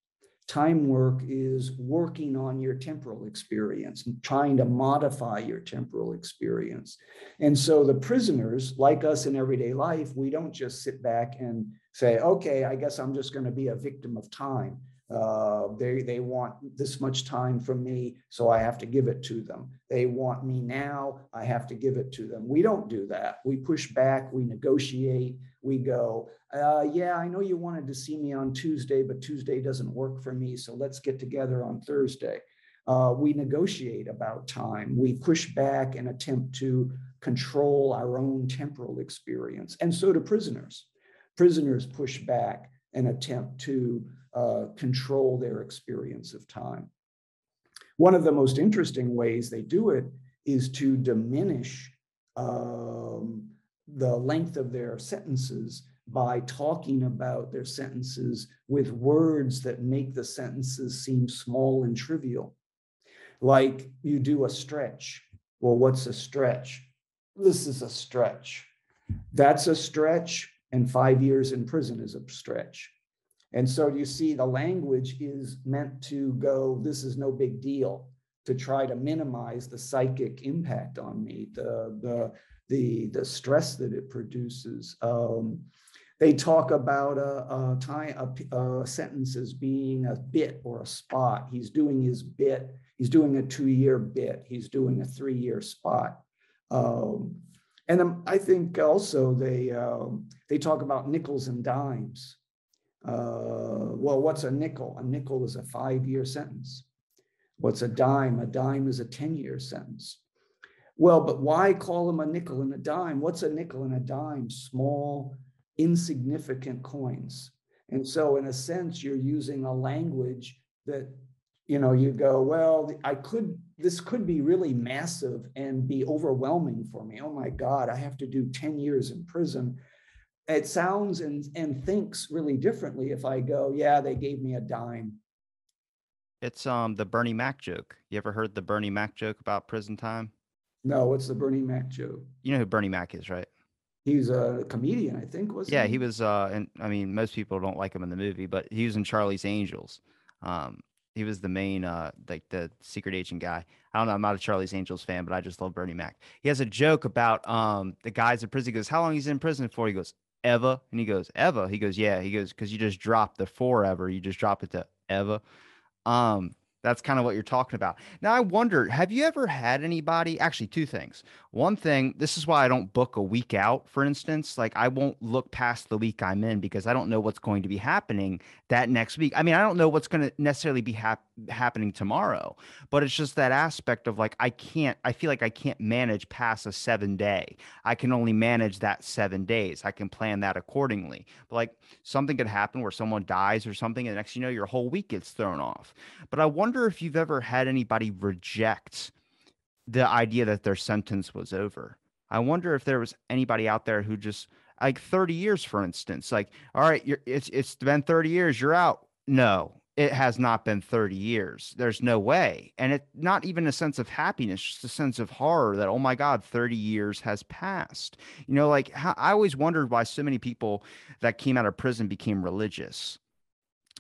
Time work is working on your temporal experience and trying to modify your temporal experience. And so the prisoners, like us in everyday life, we don't just sit back and say, okay, I guess I'm just going to be a victim of time. Uh, they, they want this much time from me, so I have to give it to them. They want me now, I have to give it to them. We don't do that. We push back, we negotiate, we go, uh, yeah, I know you wanted to see me on Tuesday, but Tuesday doesn't work for me, so let's get together on Thursday. Uh, we negotiate about time. We push back and attempt to control our own temporal experience. And so do prisoners. Prisoners push back and attempt to uh, control their experience of time. One of the most interesting ways they do it is to diminish um, the length of their sentences by talking about their sentences with words that make the sentences seem small and trivial. Like you do a stretch. Well, what's a stretch? This is a stretch. That's a stretch, and five years in prison is a stretch. And so you see, the language is meant to go, this is no big deal, to try to minimize the psychic impact on me, the, the, the, the stress that it produces. Um, they talk about a, a, time, a, a sentence as being a bit or a spot. He's doing his bit. He's doing a two-year bit. He's doing a three-year spot. Um, and um, I think also they um, they talk about nickels and dimes. Uh, well, what's a nickel? A nickel is a five year sentence. What's a dime? A dime is a 10 year sentence. Well, but why call them a nickel and a dime? What's a nickel and a dime? Small, insignificant coins. And so, in a sense, you're using a language that you know you go well i could this could be really massive and be overwhelming for me oh my god i have to do 10 years in prison it sounds and and thinks really differently if i go yeah they gave me a dime it's um the bernie mac joke you ever heard the bernie mac joke about prison time no what's the bernie mac joke you know who bernie mac is right He's a comedian, I think. Was yeah, he? he was. Uh, and I mean, most people don't like him in the movie, but he was in Charlie's Angels. Um, he was the main, uh, like the secret agent guy. I don't know. I'm not a Charlie's Angels fan, but I just love Bernie Mac. He has a joke about um the guys in prison. He goes, "How long he's in prison for?" He goes, "Ever," and he goes, "Ever." He goes, "Yeah." He goes, "Because you just dropped the forever. You just drop it to ever." Um, that's kind of what you're talking about. Now, I wonder, have you ever had anybody? Actually, two things. One thing, this is why I don't book a week out, for instance. Like, I won't look past the week I'm in because I don't know what's going to be happening that next week. I mean, I don't know what's going to necessarily be hap- happening tomorrow, but it's just that aspect of like, I can't, I feel like I can't manage past a seven day. I can only manage that seven days. I can plan that accordingly. But like, something could happen where someone dies or something, and next you know, your whole week gets thrown off. But I wonder if you've ever had anybody reject the idea that their sentence was over. I wonder if there was anybody out there who just like 30 years, for instance, like, all right, you're, it's it's been 30 years, you're out. No, it has not been 30 years. There's no way. And it not even a sense of happiness, just a sense of horror that, oh my God, 30 years has passed. You know, like I always wondered why so many people that came out of prison became religious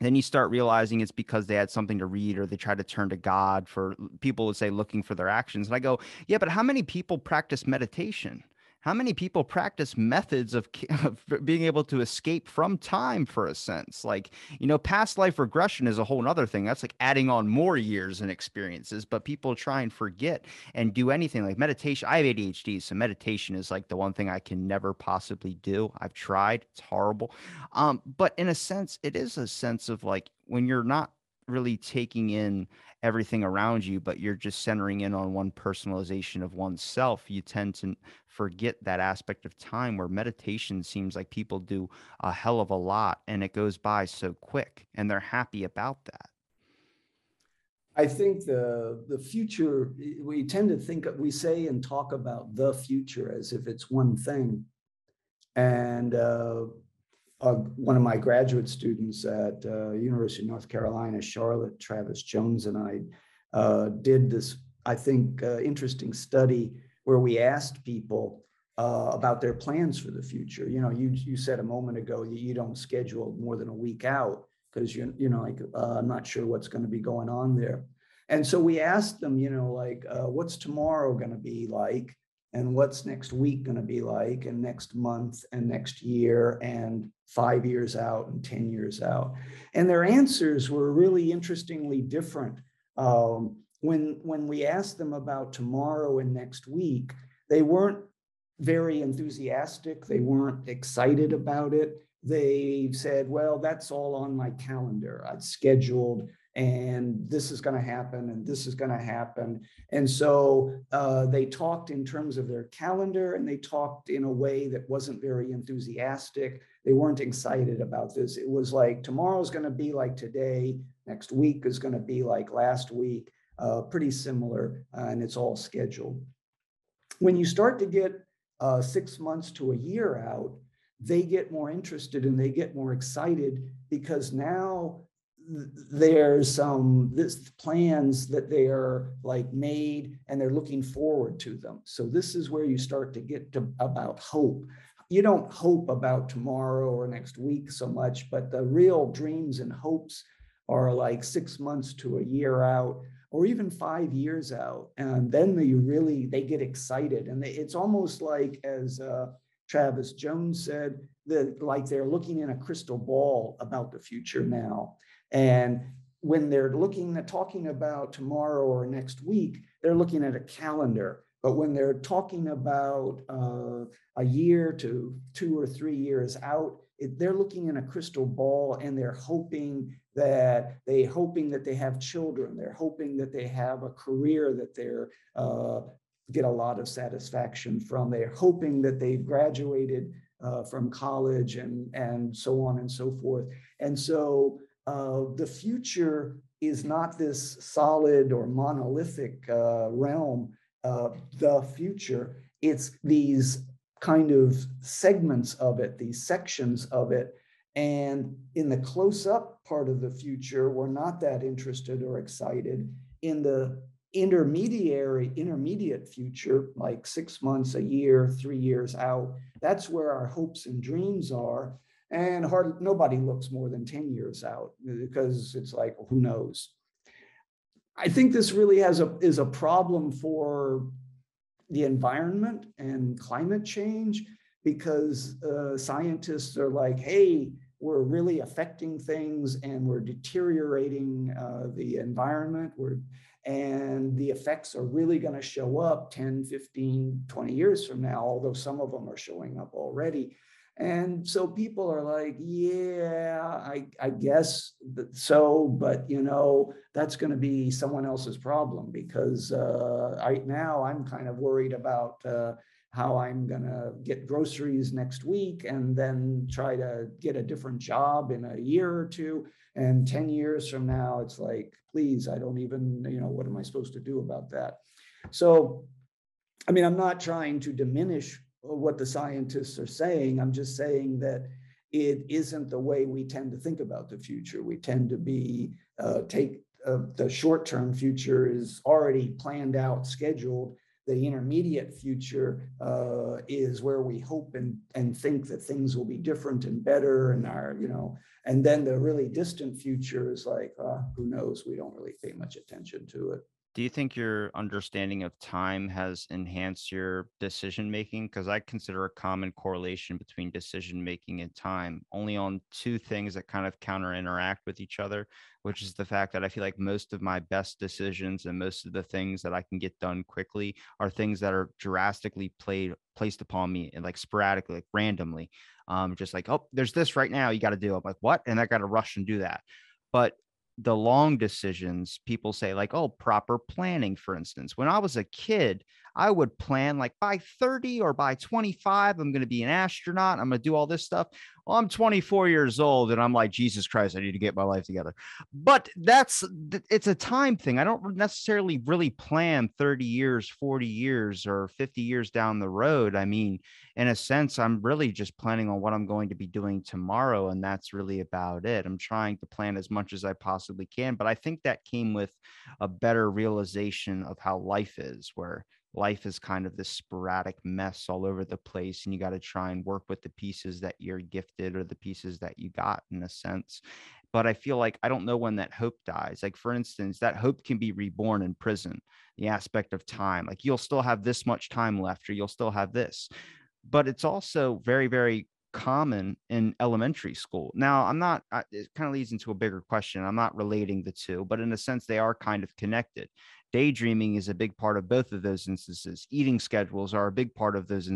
then you start realizing it's because they had something to read or they try to turn to God for people would say looking for their actions. And I go, yeah, but how many people practice meditation? How many people practice methods of, of, being able to escape from time for a sense? Like you know past life regression is a whole other thing. That's like adding on more years and experiences but people try and forget and do anything. Like meditation i have adhd so meditation is like the one thing i can never possibly do. I've tried. It's horrible. Um, but in a sense it is a sense of like when you're not really taking in everything around you, but you're just centering in on one personalization of oneself, you tend to forget that aspect of time where meditation seems like people do a hell of a lot and it goes by so quick and they're happy about that. I think the the future we tend to think we say and talk about the future as if it's one thing, and uh, uh, one of my graduate students at uh, University of North Carolina, Charlotte Travis Jones, and I uh, did this, I think, uh, interesting study where we asked people uh, about their plans for the future. You know, you you said a moment ago you, you don't schedule more than a week out because you're you know like uh, I'm not sure what's going to be going on there. And so we asked them, you know, like what's tomorrow going to be like? And what's next week going to be like and next month and next year and five years out and 10 years out. And their answers were really interestingly different. Um, when when we asked them about tomorrow and next week they weren't very enthusiastic they weren't excited about it. They said well that's all on my calendar. I've scheduled and this is going to happen and this is going to happen. And so uh, they talked in terms of their calendar and they talked in a way that wasn't very enthusiastic. They weren't excited about this. It was like tomorrow's going to be like today next week is going to be like last week uh, pretty similar uh, and it's all scheduled. When you start to get uh, six months to a year out they get more interested and they get more excited because now there's some this plans that they are like made and they're looking forward to them. So this is where you start to get to about hope. You don't hope about tomorrow or next week so much but the real dreams and hopes are like six months to a year out or even five years out and then they really they get excited and they, it's almost like as uh, travis jones said that like they're looking in a crystal ball about the future now and when they're looking at talking about tomorrow or next week, they're looking at a calendar. But when they're talking about uh, a year to two or three years out, it, they're looking in a crystal ball and they're hoping that they hoping that they have children. They're hoping that they have a career that they're uh, get a lot of satisfaction from. They're hoping that they've graduated uh, from college and, and so on and so forth. And so uh, the future is not this solid or monolithic uh, realm. the future, it's these kind of segments of it, these sections of it. And in the close up part of the future, we're not that interested or excited. In the intermediary, intermediate future, like six months, a year, three years out, that's where our hopes and dreams are. And hard, nobody looks more than 10 years out because it's like, who knows? I think this really has a is a problem for the environment and climate change because uh, scientists are like, hey, we're really affecting things and we're deteriorating uh, the environment. We're, and the effects are really going to show up 10, 15, 20 years from now, although some of them are showing up already. And so people are like, yeah, I, I guess so, but you know, that's going to be someone else's problem because uh, right now I'm kind of worried about uh, how I'm going to get groceries next week and then try to get a different job in a year or two. And 10 years from now, it's like, please, I don't even, you know, what am I supposed to do about that? So, I mean, I'm not trying to diminish what the scientists are saying. I'm just saying that it isn't the way we tend to think about the future. We tend to be uh, take uh, the short term future is already planned out, scheduled. The intermediate future uh, is where we hope and, and think that things will be different and better, and our you know, and then the really distant future is like uh, who knows? We don't really pay much attention to it. Do you think your understanding of time has enhanced your decision making? Because I consider a common correlation between decision making and time only on two things that kind of counter interact with each other, which is the fact that I feel like most of my best decisions and most of the things that I can get done quickly are things that are drastically played placed upon me and like sporadically, like randomly. Um, just like, oh, there's this right now, you got to do. I'm like, what? And I got to rush and do that. But the long decisions, people say, like, oh, proper planning, for instance. When I was a kid, I would plan like by 30 or by 25, I'm going to be an astronaut. I'm going to do all this stuff. Well, I'm 24 years old and I'm like, Jesus Christ, I need to get my life together. But that's it's a time thing. I don't necessarily really plan 30 years, 40 years, or 50 years down the road. I mean, in a sense, I'm really just planning on what I'm going to be doing tomorrow. And that's really about it. I'm trying to plan as much as I possibly can. But I think that came with a better realization of how life is, where life is kind of this sporadic mess all over the place and you got to try and work with the pieces that you're gifted or the pieces that you got in a sense. But i feel like i don't know when that hope dies. Like for instance that hope can be reborn in prison the aspect of time. Like you'll still have this much time left or you'll still have this. But it's also very very common in elementary school. Now, I'm not, it kind of leads into a bigger question. I'm not relating the two, but in a sense, they are kind of connected daydreaming is a big part of both of those instances. Eating schedules are a big part of those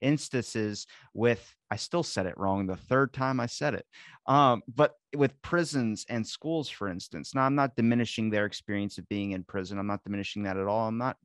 instances with i still said it wrong the third time i said it um, but with prisons and schools for instance. Now i'm not diminishing their experience of being in prison. I'm not diminishing that at all. I'm not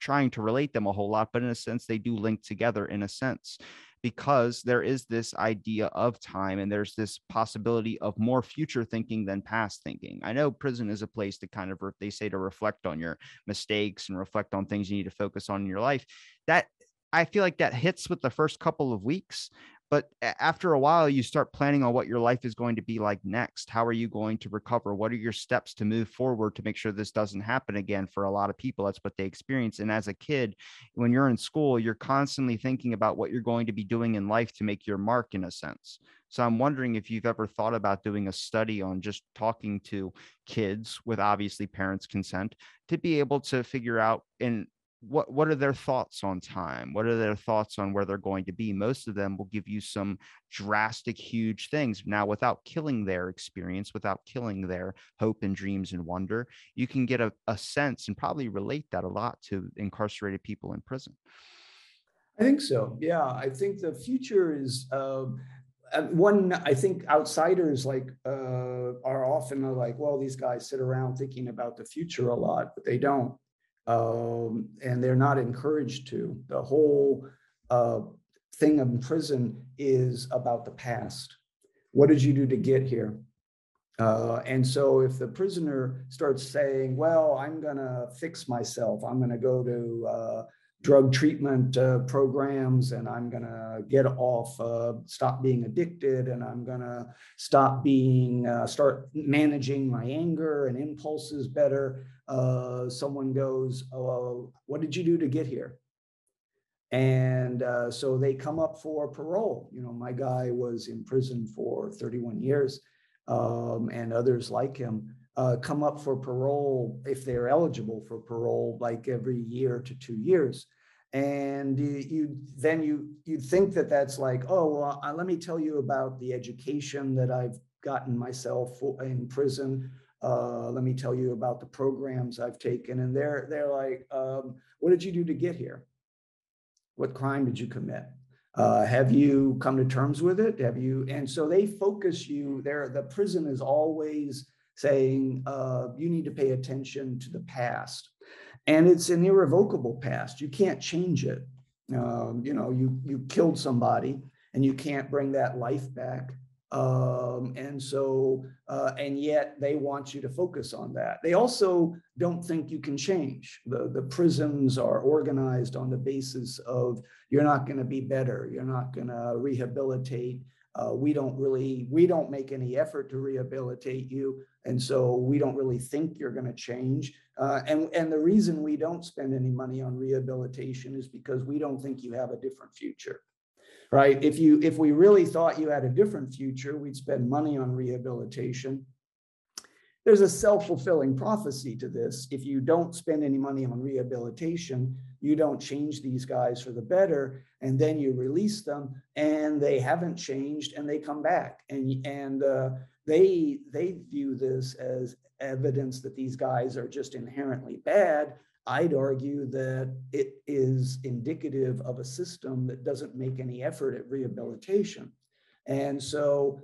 trying to relate them a whole lot but in a sense they do link together in a sense because there is this idea of time and there's this possibility of more future thinking than past thinking. I know prison is a place to kind of, they say to reflect on your mistakes and reflect on things you need to focus on in your life. That I feel like that hits with the first couple of weeks, but after a while you start planning on what your life is going to be like next. How are you going to recover? What are your steps to move forward to make sure this doesn't happen again for a lot of people? That's what they experience and as a kid when you're in school you're constantly thinking about what you're going to be doing in life to make your mark in a sense. So i'm wondering if you've ever thought about doing a study on just talking to kids with obviously parents consent to be able to figure out and what what are their thoughts on time? What are their thoughts on where they're going to be? Most of them will give you some drastic huge things. Now without killing their experience without killing their hope and dreams and wonder you can get a, a sense and probably relate that a lot to incarcerated people in prison. I think so. Yeah i think the future is uh, one i think outsiders like uh, are often like well these guys sit around thinking about the future a lot but they don't um, and they're not encouraged to. The whole uh, thing in prison is about the past. What did you do to get here? Uh, and so if the prisoner starts saying, well, I'm going to fix myself, I'm going to go to uh, drug treatment uh, programs and I'm going to get off, uh, stop being addicted, and I'm going to stop being, uh, start managing my anger and impulses better. Uh, someone goes, oh, what did you do to get here? And uh, so they come up for parole. You know, my guy was in prison for 31 years, um, and others like him uh, come up for parole if they're eligible for parole, like every year to two years. And you, you then you you think that that's like, oh well, uh, let me tell you about the education that I've gotten myself in prison. Uh, let me tell you about the programs I've taken. And they're they're like, um, what did you do to get here? What crime did you commit? Uh, have you come to terms with it? Have you? And so they focus you there. The prison is always saying uh, you need to pay attention to the past, and it's an irrevocable past. You can't change it. Um, you know, you you killed somebody, and you can't bring that life back. Um, and so, uh, and yet they want you to focus on that. They also don't think you can change. The, the prisons are organized on the basis of you're not going to be better, you're not going to rehabilitate. Uh, we don't really, we don't make any effort to rehabilitate you. And so we don't really think you're going to change. Uh, and, and the reason we don't spend any money on rehabilitation is because we don't think you have a different future right? If you if we really thought you had a different future, we'd spend money on rehabilitation. There's a self-fulfilling prophecy to this. If you don't spend any money on rehabilitation, you don't change these guys for the better, and then you release them, and they haven't changed, and they come back, and and uh, they they view this as evidence that these guys are just inherently bad I'd argue that it is indicative of a system that doesn't make any effort at rehabilitation. And so,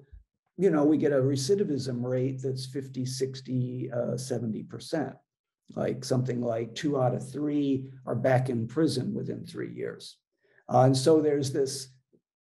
you know, we get a recidivism rate that's 50, 60, uh, 70%. Like something like two out of three are back in prison within three years. Uh, and so there's this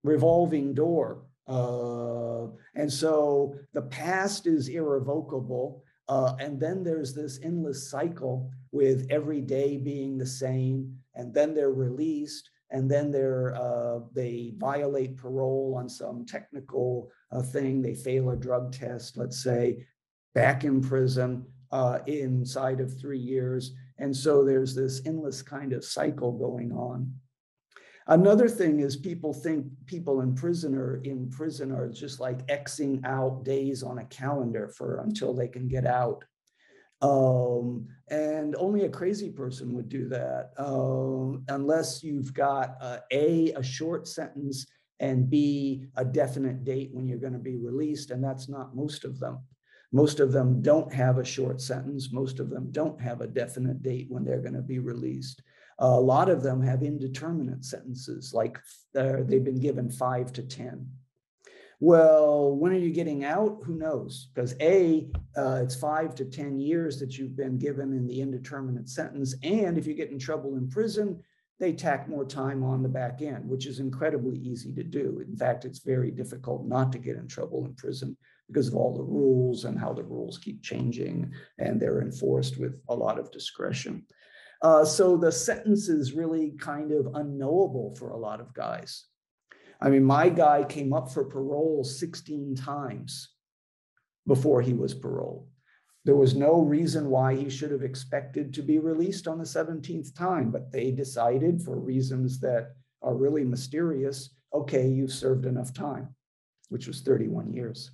revolving door. Uh, and so the past is irrevocable. Uh, and then there's this endless cycle with every day being the same, and then they're released, and then they're uh, they violate parole on some technical uh, thing. They fail a drug test, let's say, back in prison uh, inside of three years, and so there's this endless kind of cycle going on. Another thing is people think people in prison are in prison are just like Xing out days on a calendar for until they can get out. Um, and only a crazy person would do that um, unless you've got uh, A, a short sentence, and B, a definite date when you're going to be released. And that's not most of them. Most of them don't have a short sentence. Most of them don't have a definite date when they're going to be released. A lot of them have indeterminate sentences, like uh, they've been given five to 10. Well, when are you getting out? Who knows? Because A, uh, it's five to 10 years that you've been given in the indeterminate sentence. And if you get in trouble in prison, they tack more time on the back end, which is incredibly easy to do. In fact, it's very difficult not to get in trouble in prison because of all the rules and how the rules keep changing and they're enforced with a lot of discretion. Uh, so the sentence is really kind of unknowable for a lot of guys. I mean, my guy came up for parole 16 times before he was paroled. There was no reason why he should have expected to be released on the 17th time, but they decided for reasons that are really mysterious okay, you've served enough time, which was 31 years.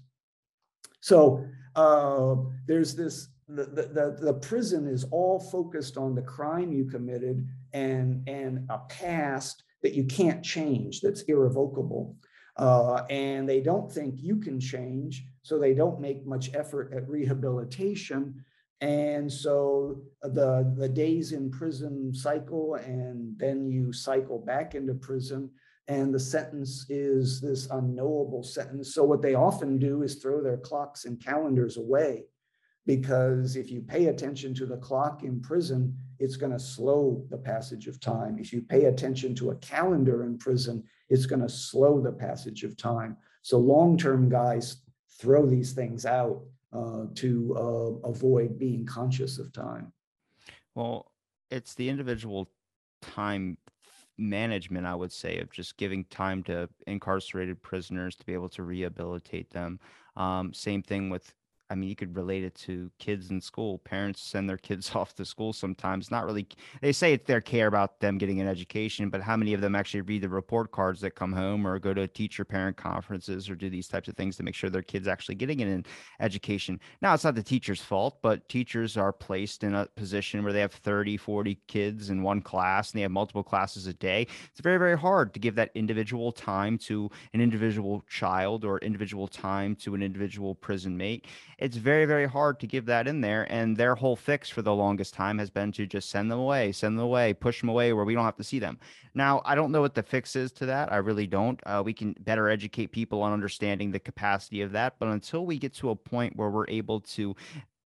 So uh, there's this the, the, the prison is all focused on the crime you committed and, and a past that you can't change, that's irrevocable. Uh, and they don't think you can change, so they don't make much effort at rehabilitation. And so the, the days in prison cycle, and then you cycle back into prison, and the sentence is this unknowable sentence. So, what they often do is throw their clocks and calendars away because if you pay attention to the clock in prison, it's going to slow the passage of time. If you pay attention to a calendar in prison, it's going to slow the passage of time. So long term guys throw these things out uh, to uh, avoid being conscious of time. Well, it's the individual time management, I would say, of just giving time to incarcerated prisoners to be able to rehabilitate them. Um, same thing with I mean, you could relate it to kids in school. Parents send their kids off to school sometimes. Not really, they say it's their care about them getting an education, but how many of them actually read the report cards that come home or go to teacher parent conferences or do these types of things to make sure their kids actually getting an education? Now, it's not the teacher's fault, but teachers are placed in a position where they have 30, 40 kids in one class and they have multiple classes a day. It's very, very hard to give that individual time to an individual child or individual time to an individual prison mate it's very, very hard to give that in there. And their whole fix for the longest time has been to just send them away, send them away, push them away where we don't have to see them. Now, I don't know what the fix is to that. I really don't. Uh, we can better educate people on understanding the capacity of that. But until we get to a point where we're able to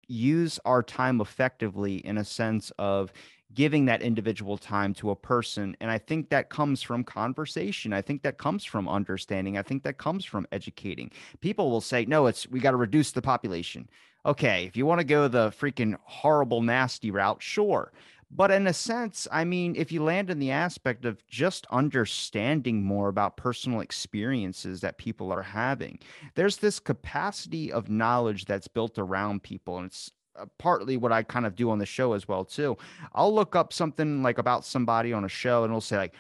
use our time effectively in a sense of giving that individual time to a person. And I think that comes from conversation. I think that comes from understanding. I think that comes from educating. People will say, no, it's we got to reduce the population. Okay, if you want to go the freaking horrible, nasty route, sure. But in a sense, I mean, if you land in the aspect of just understanding more about personal experiences that people are having, there's this capacity of knowledge that's built around people. And it's Uh, partly what I kind of do on the show as well too. I'll look up something like about somebody on a show and it'll say like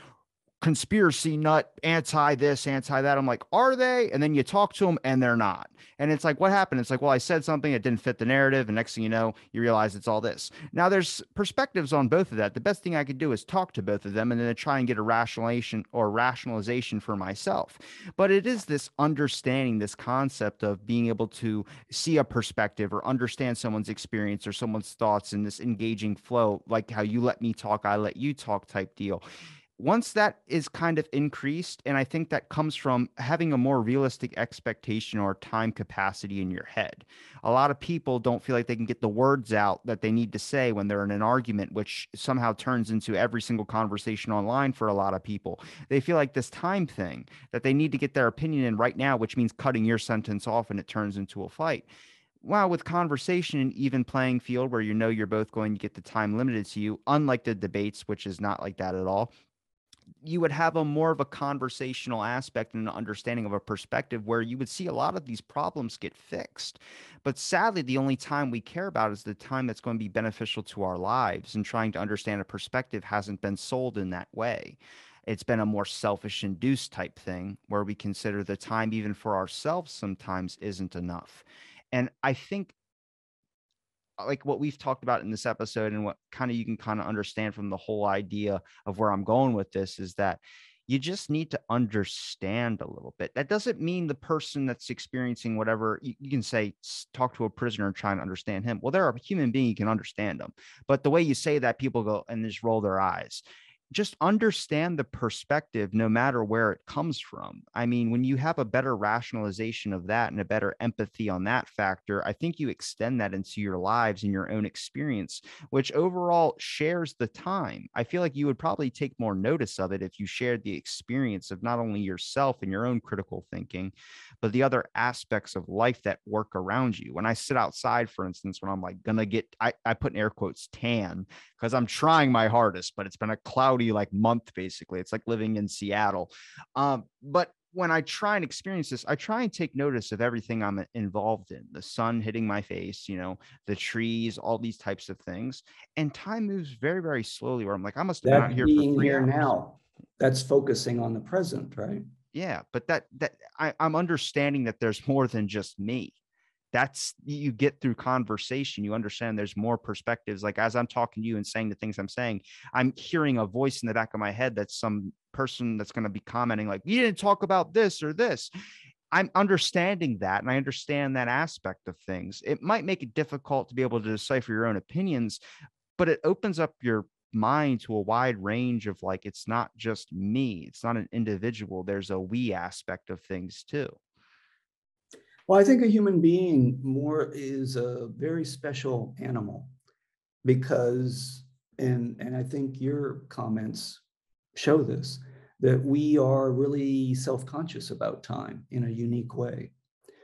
conspiracy nut, anti this, anti that. I'm like, are they? And then you talk to them and they're not. And it's like, what happened? It's like, well, I said something that didn't fit the narrative. And next thing you know, you realize it's all this. Now, there's perspectives on both of that. The best thing I could do is talk to both of them and then try and get a rationalization or rationalization for myself. But it is this understanding, this concept of being able to see a perspective or understand someone's experience or someone's thoughts in this engaging flow, like how you let me talk, I let you talk type deal once that is kind of increased, and I think that comes from having a more realistic expectation or time capacity in your head. A lot of people don't feel like they can get the words out that they need to say when they're in an argument, which somehow turns into every single conversation online for a lot of people. They feel like this time thing that they need to get their opinion in right now, which means cutting your sentence off and it turns into a fight well, with conversation and even playing field where you know you're both going to get the time limited to you, unlike the debates, which is not like that at all, you would have a more of a conversational aspect and an understanding of a perspective where you would see a lot of these problems get fixed. But sadly, the only time we care about is the time that's going to be beneficial to our lives, and trying to understand a perspective hasn't been sold in that way. It's been a more selfish induced type thing where we consider the time, even for ourselves, sometimes isn't enough. And I think Uh, like what we've talked about in this episode and what kind of you can kind of understand from the whole idea of where I'm going with this is that you just need to understand a little bit. That doesn't mean the person that's experiencing whatever you, you, can say, talk to a prisoner and try and understand him. Well, they're a human being, you can understand them. But the way you say that, people go and just roll their eyes just understand the perspective no matter where it comes from. I mean, when you have a better rationalization of that and a better empathy on that factor, I think you extend that into your lives and your own experience, which overall shares the time. I feel like you would probably take more notice of it if you shared the experience of not only yourself and your own critical thinking, but the other aspects of life that work around you. When I sit outside, for instance, when I'm like gonna get, I, I put in air quotes tan because I'm trying my hardest, but it's been a cloudy like month basically. It's like living in Seattle. Um, but when I try and experience this, I try and take notice of everything I'm involved in the sun hitting my face, you know, the trees, all these types of things. And time moves very, very slowly where I'm like, I must have that been out here being for here hours. now. That's focusing on the present, right? Yeah. But that, that I, I'm understanding that there's more than just me that's you get through conversation you understand there's more perspectives like as i'm talking to you and saying the things i'm saying i'm hearing a voice in the back of my head that's some person that's going to be commenting like you didn't talk about this or this. I'm understanding that and i understand that aspect of things. It might make it difficult to be able to decipher your own opinions but it opens up your mind to a wide range of like it's not just me it's not an individual there's a we aspect of things too well, I think a human being more is a very special animal because and and I think your comments show this that we are really self-conscious about time in a unique way.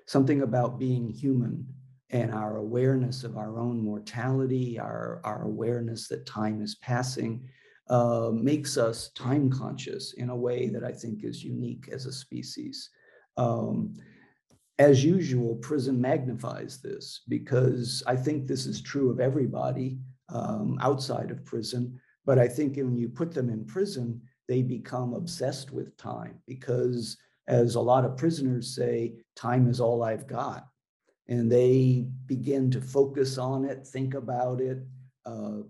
Something about being human and our awareness of our own mortality, our, our awareness that time is passing, uh, makes us time conscious in a way that I think is unique as a species. Um, as usual, prison magnifies this because I think this is true of everybody um, outside of prison. But I think when you put them in prison, they become obsessed with time because, as a lot of prisoners say, time is all I've got. And they begin to focus on it, think about it, uh,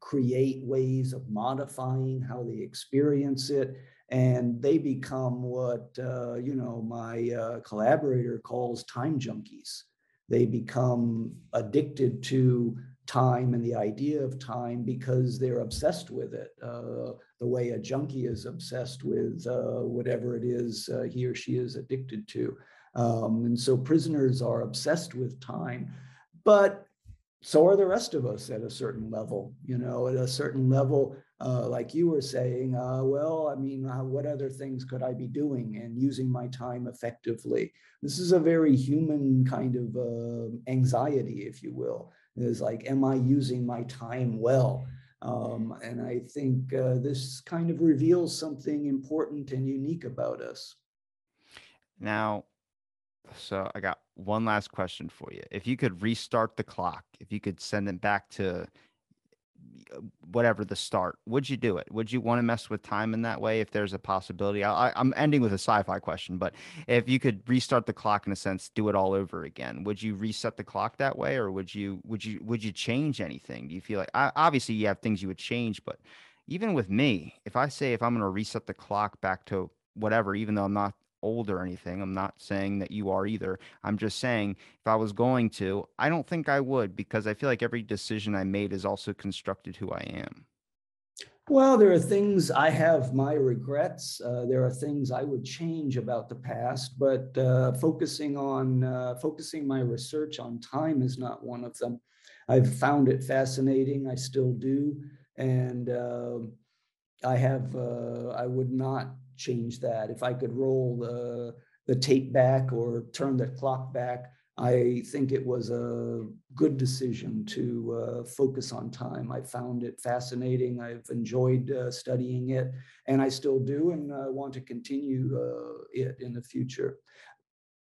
create ways of modifying how they experience it and they become what uh, you know my uh, collaborator calls time junkies. They become addicted to time and the idea of time because they're obsessed with it uh, the way a junkie is obsessed with uh, whatever it is uh, he or she is addicted to. Um, and so prisoners are obsessed with time but so are the rest of us at a certain level you know at a certain level uh, like you were saying, uh, well, I mean, uh, what other things could I be doing and using my time effectively? This is a very human kind of uh, anxiety, if you will. Is like, am I using my time well? Um, and I think uh, this kind of reveals something important and unique about us. Now, so I got one last question for you. If you could restart the clock, if you could send it back to whatever the start would you do it? Would you want to mess with time in that way if there's a possibility? I, i'm ending with a sci-fi question but if you could restart the clock in a sense do it all over again would you reset the clock that way or would you would you would you change anything? Do you feel like obviously you have things you would change but even with me if i say if i'm going to reset the clock back to whatever even though i'm not old or anything. I'm not saying that you are either. I'm just saying if I was going to, I don't think I would because I feel like every decision I made has also constructed who I am. Well, there are things I have my regrets. Uh, there are things I would change about the past, but uh, focusing on uh, focusing my research on time is not one of them. I've found it fascinating. I still do, and um, I have. Uh, I would not change that. If I could roll the, the tape back or turn the clock back, I think it was a good decision to uh, focus on time. I found it fascinating. I've enjoyed uh, studying it, and I still do, and uh, want to continue uh, it in the future.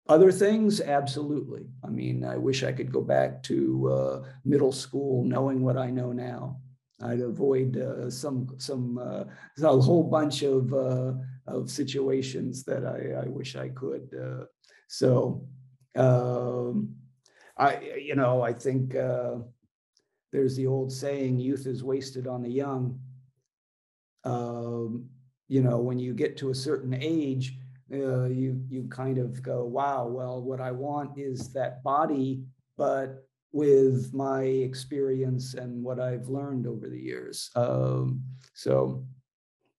Other things, absolutely. I mean, I wish I could go back to uh, middle school knowing what I know now. I'd avoid uh, some some a whole bunch of of situations that I, I wish I could. Uh, so, um, I, you know, I think uh, there's the old saying, youth is wasted on the young. Um, you know, when you get to a certain age, uh, you you kind of go, wow, well, what I want is that body, but with my experience and what I've learned over the years. Um, so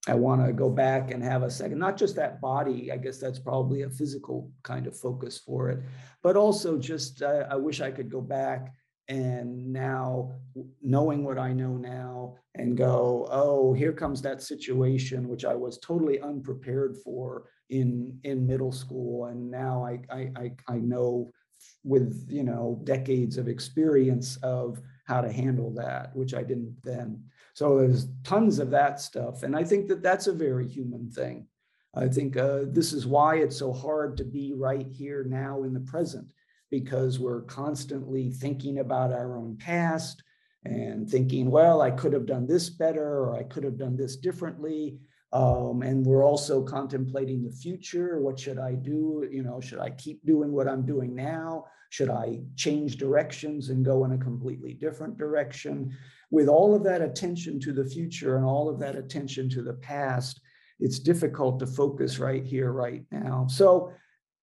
I want to go back and have a second, not just that body, I guess that's probably a physical kind of focus for it, but also just uh, I wish I could go back and now knowing what I know now and go, oh, here comes that situation which I was totally unprepared for in in middle school, and now I I I, I know with you know decades of experience of how to handle that, which I didn't then. So there's tons of that stuff. And I think that that's a very human thing. I think uh, this is why it's so hard to be right here now in the present, because we're constantly thinking about our own past and thinking, well, I could have done this better or I could have done this differently. Um, and we're also contemplating the future. What should I do? You know, should I keep doing what I'm doing now? Should I change directions and go in a completely different direction? With all of that attention to the future and all of that attention to the past, it's difficult to focus right here, right now. So,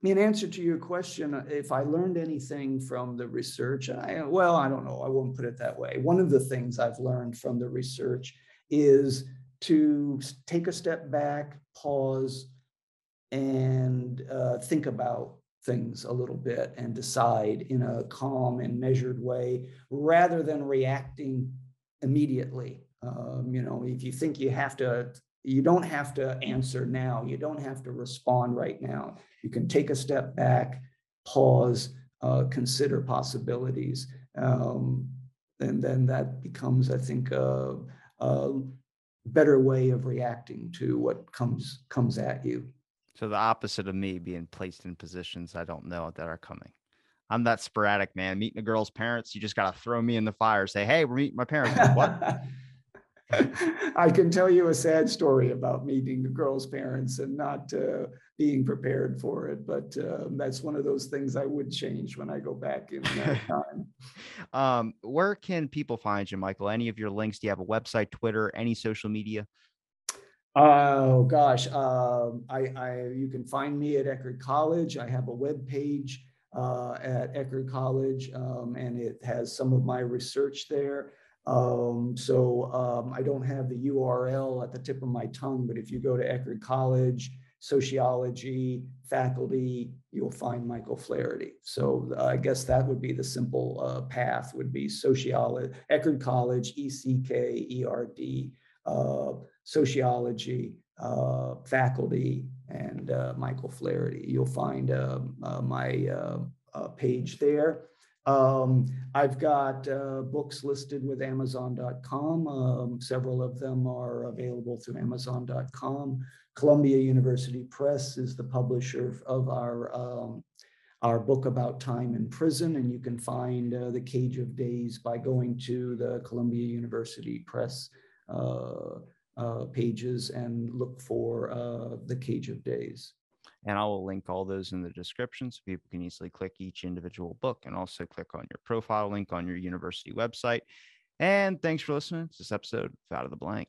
in answer to your question, if I learned anything from the research, I, well, I don't know, I won't put it that way. One of the things I've learned from the research is to take a step back, pause, and uh, think about things a little bit and decide in a calm and measured way rather than reacting immediately. Um, you know, if you think you have to, you don't have to answer now. You don't have to respond right now. You can take a step back, pause, uh, consider possibilities. Um, and then that becomes, I think, a, a better way of reacting to what comes comes at you. So the opposite of me being placed in positions I don't know that are coming. I'm that sporadic man. Meeting a girl's parents, you just gotta throw me in the fire. Say, hey, we're meeting my parents. What? I can tell you a sad story about meeting the girl's parents and not uh, being prepared for it, but uh, that's one of those things I would change when I go back in time. um, where can people find you, Michael? Any of your links? Do you have a website, Twitter, any social media? Oh gosh, um, I, I you can find me at Eckerd College. I have a web page uh, at Eckerd College, um, and it has some of my research there. Um, so um, I don't have the URL at the tip of my tongue, but if you go to Eckerd College, sociology, faculty, you'll find Michael Flaherty. So uh, I guess that would be the simple uh, path would be sociology, Eckerd College, E-C-K-E-R-D, uh, sociology, uh, faculty, and uh, Michael Flaherty. You'll find uh, my page there. Um, I've got uh, books listed with Amazon.com. Um, several of them are available through Amazon.com. Columbia University Press is the publisher of our um, our book about time in prison, and you can find uh, the Cage of Days by going to the Columbia University Press uh, uh pages and look for uh, the Cage of Days. And I will link all those in the description so people can easily click each individual book and also click on your profile link on your university website. And thanks for listening to this episode of Out of the Blank.